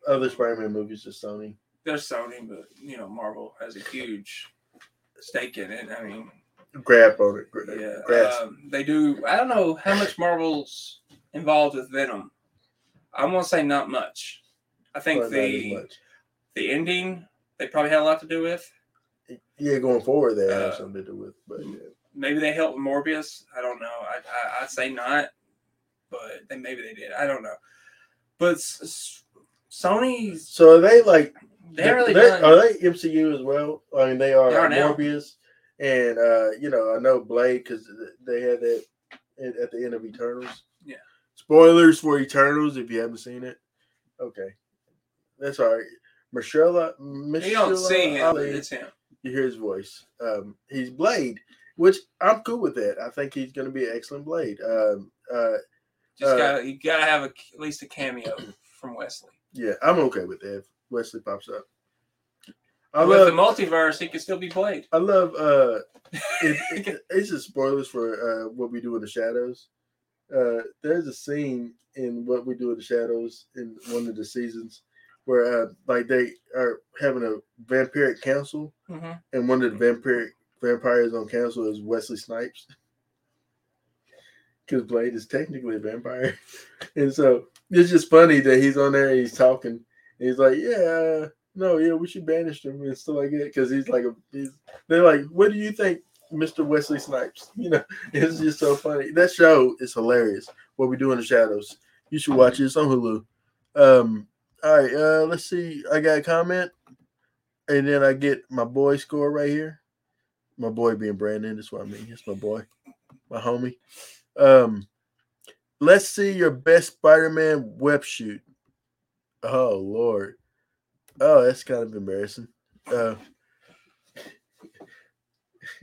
Speaker 1: other Spider-Man movies are Sony.
Speaker 2: They're Sony, but you know, Marvel has a huge stake in it. I mean,
Speaker 1: Grab on it. Grab,
Speaker 2: yeah, um, they do. I don't know how much Marvel's involved with Venom. I won't say not much. I think the the ending they probably had a lot to do with.
Speaker 1: Yeah, going forward, they have
Speaker 2: Uh,
Speaker 1: something to do with. But yeah.
Speaker 2: Maybe they helped Morbius. I don't know. I, I I'd say not, but then maybe they did. I don't know. But s- s- Sony's
Speaker 1: so are they like
Speaker 2: they're really
Speaker 1: they- are they MCU as well? I mean, they are,
Speaker 2: They are now.
Speaker 1: Morbius, and uh, you know, I know Blade because they had that at, at the end of Eternals. Spoilers for Eternals if you haven't seen it. Okay, that's all right. Mahershala,
Speaker 2: you don't see him, but
Speaker 1: Ali,
Speaker 2: it's him.
Speaker 1: you hear his voice. Um, he's Blade, which I'm cool with that. I think he's going to be an excellent Blade. Um, uh,
Speaker 2: Just
Speaker 1: Uh,
Speaker 2: got you gotta have a, at least a cameo from Wesley.
Speaker 1: yeah, I'm okay with that. If Wesley pops up. I
Speaker 2: With
Speaker 1: love
Speaker 2: the multiverse, he could still be played.
Speaker 1: I love uh it, it- it's just spoilers for uh what we do in the shadows. Uh there's a scene in what we do in the shadows in one of the seasons where uh like they are having a vampiric council
Speaker 2: hmm
Speaker 1: and one of the vampiric vampires on council is Wesley Snipes. Because Blade is technically a vampire. And so it's just funny that he's on there and he's talking. And he's like, Yeah, uh, no, yeah, we should banish him and stuff like that. Because he's like a he's they're like, What do you think, Mr. Wesley Snipes? You know, it's just so funny. That show is hilarious. What we do in the shadows. You should watch it. It's on Hulu. Um, all right, uh, let's see. I got a comment. And then I get my boy score right here. My boy being Brandon, that's what I mean. It's my boy, my homie. Um, let's see your best Spider-Man web shoot. Oh Lord. Oh, that's kind of embarrassing. Uh,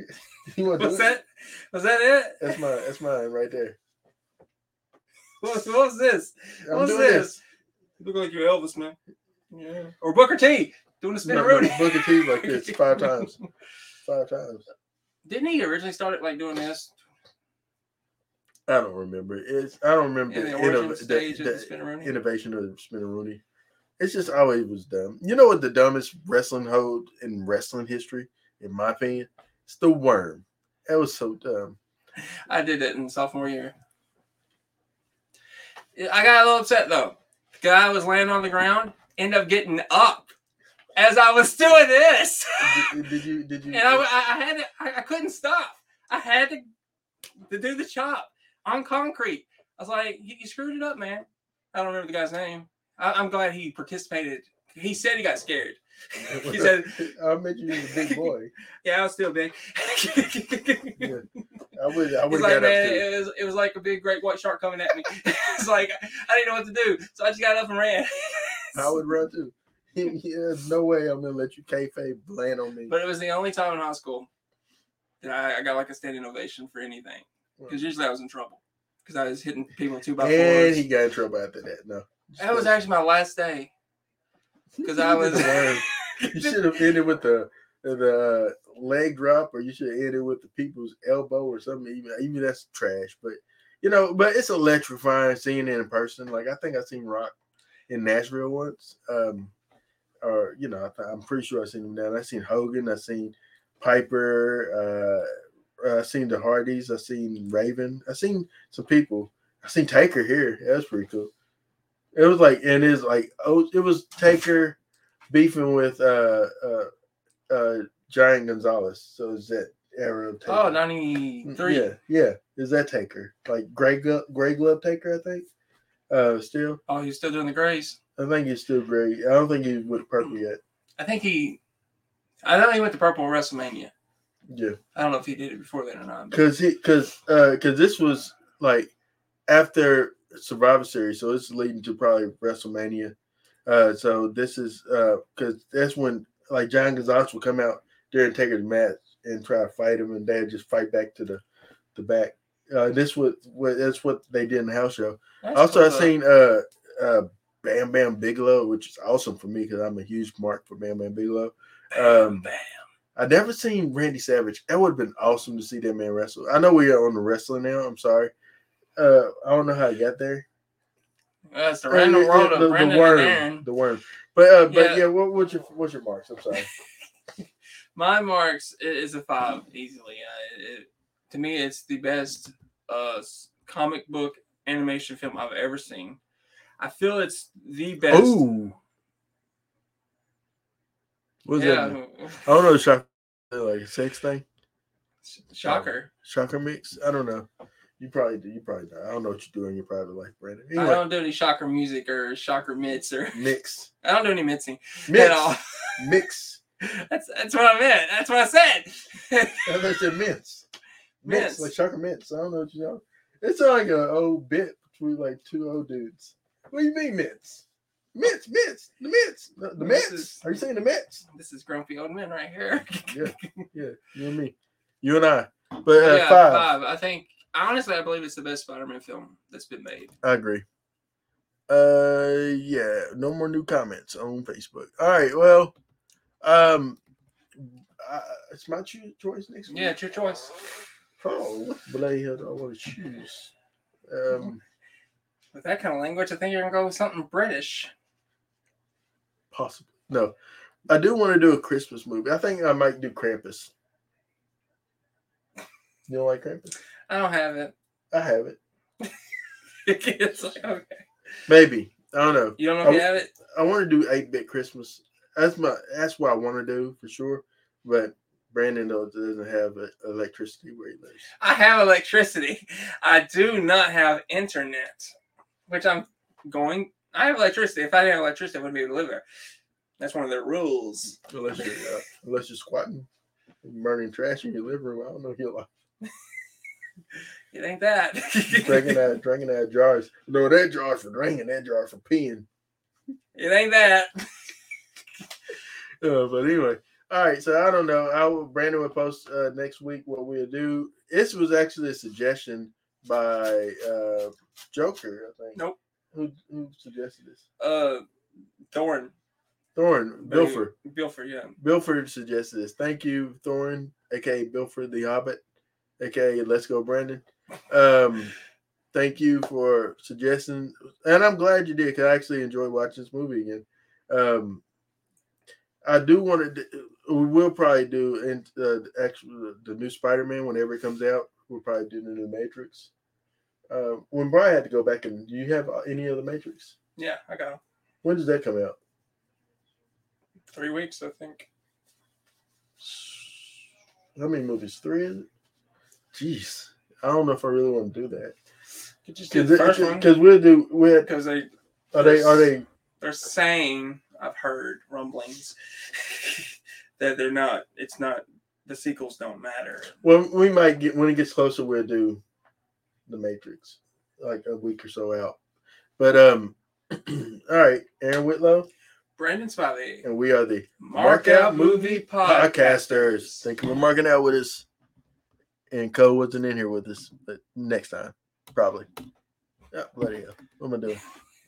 Speaker 2: Was that was that it?
Speaker 1: That's mine. That's mine right there.
Speaker 2: What's, what was this?
Speaker 1: I'm
Speaker 2: What's
Speaker 1: doing
Speaker 2: this? You look like you're Elvis, man. Yeah. Or Booker T doing the
Speaker 1: No, no,
Speaker 2: spinneroonie.
Speaker 1: Booker T like this five times. Five times.
Speaker 2: Didn't he originally start it like doing this
Speaker 1: I don't remember. It's I don't remember
Speaker 2: in the
Speaker 1: the,
Speaker 2: origin
Speaker 1: innov-
Speaker 2: stage
Speaker 1: the-
Speaker 2: of the
Speaker 1: the innovation of Spinneroonie. It's just always was dumb. You know what the dumbest wrestling hold in wrestling history, in my opinion? It's the worm. That was so dumb.
Speaker 2: I did it in sophomore year. I got a little upset though. The guy was laying on the ground, end up getting up as I was doing this,
Speaker 1: Did, did you did you
Speaker 2: and I, I, had to, I, I couldn't stop. I had to, to do the chop on concrete. I was like, you, screwed it up, man. I don't remember the guy's name. I, I'm glad he participated. He said he got scared. He said,
Speaker 1: I met you as a big boy.
Speaker 2: "Yeah, I was still big."
Speaker 1: Yeah. I would I would
Speaker 2: like,
Speaker 1: got
Speaker 2: man,
Speaker 1: up
Speaker 2: it was, it was like a big great white shark coming at me. it's like I didn't know what to do, so I just got up and ran.
Speaker 1: I would run too. There's no way I'm gonna let you kayfabe land on me.
Speaker 2: but it was the only time in high school that I, I got like a standing ovation for anything. Because usually I was in trouble because I was hitting people two by
Speaker 1: and
Speaker 2: fours.
Speaker 1: he got in trouble after that. No,
Speaker 2: That was actually my last day because I was.
Speaker 1: you should have ended with the the uh, leg drop, or you should have ended with the people's elbow or something. Even even that's trash, but you know, but it's electrifying seeing it in person. Like I think I seen Rock in Nashville once, um, or you know, I I'm pretty sure I seen him down. I seen Hogan, I seen Piper, uh, uh, I seen the Hardys, I seen Raven, I seen some people. I seen Taker here. That was pretty cool. It was like, and it's like, oh, it was Taker beefing with uh uh uh Giant Gonzalez. So is that era of Taker?
Speaker 2: Oh, 93.
Speaker 1: Yeah, yeah. Is that Taker? Like gray glove, glove Taker, I think. Uh, still,
Speaker 2: Oh, he's still doing the Grays.
Speaker 1: I think he's still gray. I don't think he's with purple yet.
Speaker 2: I think he. I know he went to purple WrestleMania.
Speaker 1: Yeah,
Speaker 2: I don't know if he did it before then or not.
Speaker 1: because he, because, uh, because this was like after Survivor Series, so it's leading to probably WrestleMania. Uh, so this is uh, because that's when like Giant Gonzalez would come out during Taker's match and try to fight him, and they'd just fight back to the the back. Uh, this was what that's what they did in the house show.
Speaker 2: That's
Speaker 1: also,
Speaker 2: cool,
Speaker 1: I've seen uh, uh, Bam Bam Bigelow, which is awesome for me because I'm a huge mark for Bam Bam Bigelow. Um,
Speaker 2: Bam.
Speaker 1: I never seen Randy Savage. That would have been awesome to see that man wrestle. I know we are on the wrestling now. I'm sorry. Uh, I don't know how I got there.
Speaker 2: That's the
Speaker 1: Uh,
Speaker 2: random world
Speaker 1: the,
Speaker 2: of
Speaker 1: the
Speaker 2: Brendan
Speaker 1: worm, the worm. But uh, but
Speaker 2: Yeah.
Speaker 1: yeah, what, what's your what's your marks? I'm sorry.
Speaker 2: My marks is a five easily. Uh, it, to me, it's the best uh, comic book animation film I've ever seen. I feel it's the best.
Speaker 1: Ooh, What's
Speaker 2: yeah,
Speaker 1: that? I don't know. Shocker, like a sex thing.
Speaker 2: shocker.
Speaker 1: Shocker mix. I don't know. You probably do. You probably do. I don't know what you do in your private life, Brandon.
Speaker 2: I don't do any shocker music or shocker mitts or
Speaker 1: mix,
Speaker 2: I don't do any mitsing
Speaker 1: mix,
Speaker 2: at all.
Speaker 1: mix.
Speaker 2: That's that's what I meant. That's what I said.
Speaker 1: I said mints. Mints, like shocker mints. I don't know what you know. It's like an old bit between like two old dudes. What do you mean mints? Mints, mints, the mints, the, the mints.
Speaker 2: is-
Speaker 1: Are you saying the mints?
Speaker 2: this is grumpy old men right here.
Speaker 1: Yeah, yeah, you and me, you and I. But uh,
Speaker 2: yeah,
Speaker 1: five,
Speaker 2: five. I think honestly, I believe it's the best Spider-Man film that's been made.
Speaker 1: I agree. Uh, yeah, no more new comments on Facebook. All right, well, um, uh, it's my choice next week.
Speaker 2: Yeah, it's your choice.
Speaker 1: Oh, what blade do I want to choose? Um,
Speaker 2: With that kind of language, I think you're gonna go with something British.
Speaker 1: possibly no. I do want to do a Christmas movie. I think I might do Krampus. You don't like Krampus?
Speaker 2: I don't have it.
Speaker 1: I have it.
Speaker 2: it's like okay.
Speaker 1: Maybe I don't know.
Speaker 2: You don't know if you
Speaker 1: I-
Speaker 2: have it.
Speaker 1: I want to do eight bit Christmas. That's my. That's what I want to do for sure. But Brandon though doesn't have electricity where he lives.
Speaker 2: I have electricity. I do not have internet, which I'm going. I have electricity. If I didn't have electricity, I wouldn't be able to live there. That's one of their rules.
Speaker 1: Unless you're uh, unless you're squatting, burning trash in your living room. I don't know if you're like
Speaker 2: It ain't that.
Speaker 1: drinking that drinking that jars. No, that jar's for drinking. That jar for peeing.
Speaker 2: it ain't that.
Speaker 1: Uh, but anyway, all right. So I don't know. I will, Brandon will post uh, next week what we'll do. This was actually a suggestion by uh, Joker. I think.
Speaker 2: Nope.
Speaker 1: Who who suggested this?
Speaker 2: Uh, Thorn.
Speaker 1: Thorn Bilford.
Speaker 2: Bilford, yeah.
Speaker 1: Bilford suggested this. Thank you, Thorn, aka Bilford the Hobbit, aka Let's Go Brandon. Um, thank you for suggesting, and I'm glad you did because I actually enjoyed watching this movie again. Um, I do want to. We will probably do in uh, the actual the new Spider-Man whenever it comes out. We'll probably do the new Matrix. Uh, when Brian had to go back and do you have any other Matrix?
Speaker 2: Yeah, I got 'em.
Speaker 1: When does that come out?
Speaker 2: three weeks, I think.
Speaker 1: How many movies? Three is it? Jeez, I don't know if I really want to do that.
Speaker 2: Just did the first one
Speaker 1: Because we'll do. We'll,
Speaker 2: because they
Speaker 1: are they? Are they?
Speaker 2: they're saying I've heard rumblings that they're not. It's not. The sequels don't matter.
Speaker 1: Well, we might get when it gets closer. We'll do the Matrix, like a week or so out. But um, all right, Aaron Whitlow,
Speaker 2: Brandon Spivey,
Speaker 1: and we are the
Speaker 2: Mark Out Movie
Speaker 1: podcasters.
Speaker 2: Podcasters.
Speaker 1: Thank you for marking out with us. And Cole wasn't in here with us, but next time, probably. Yeah, bloody hell. What am I doing?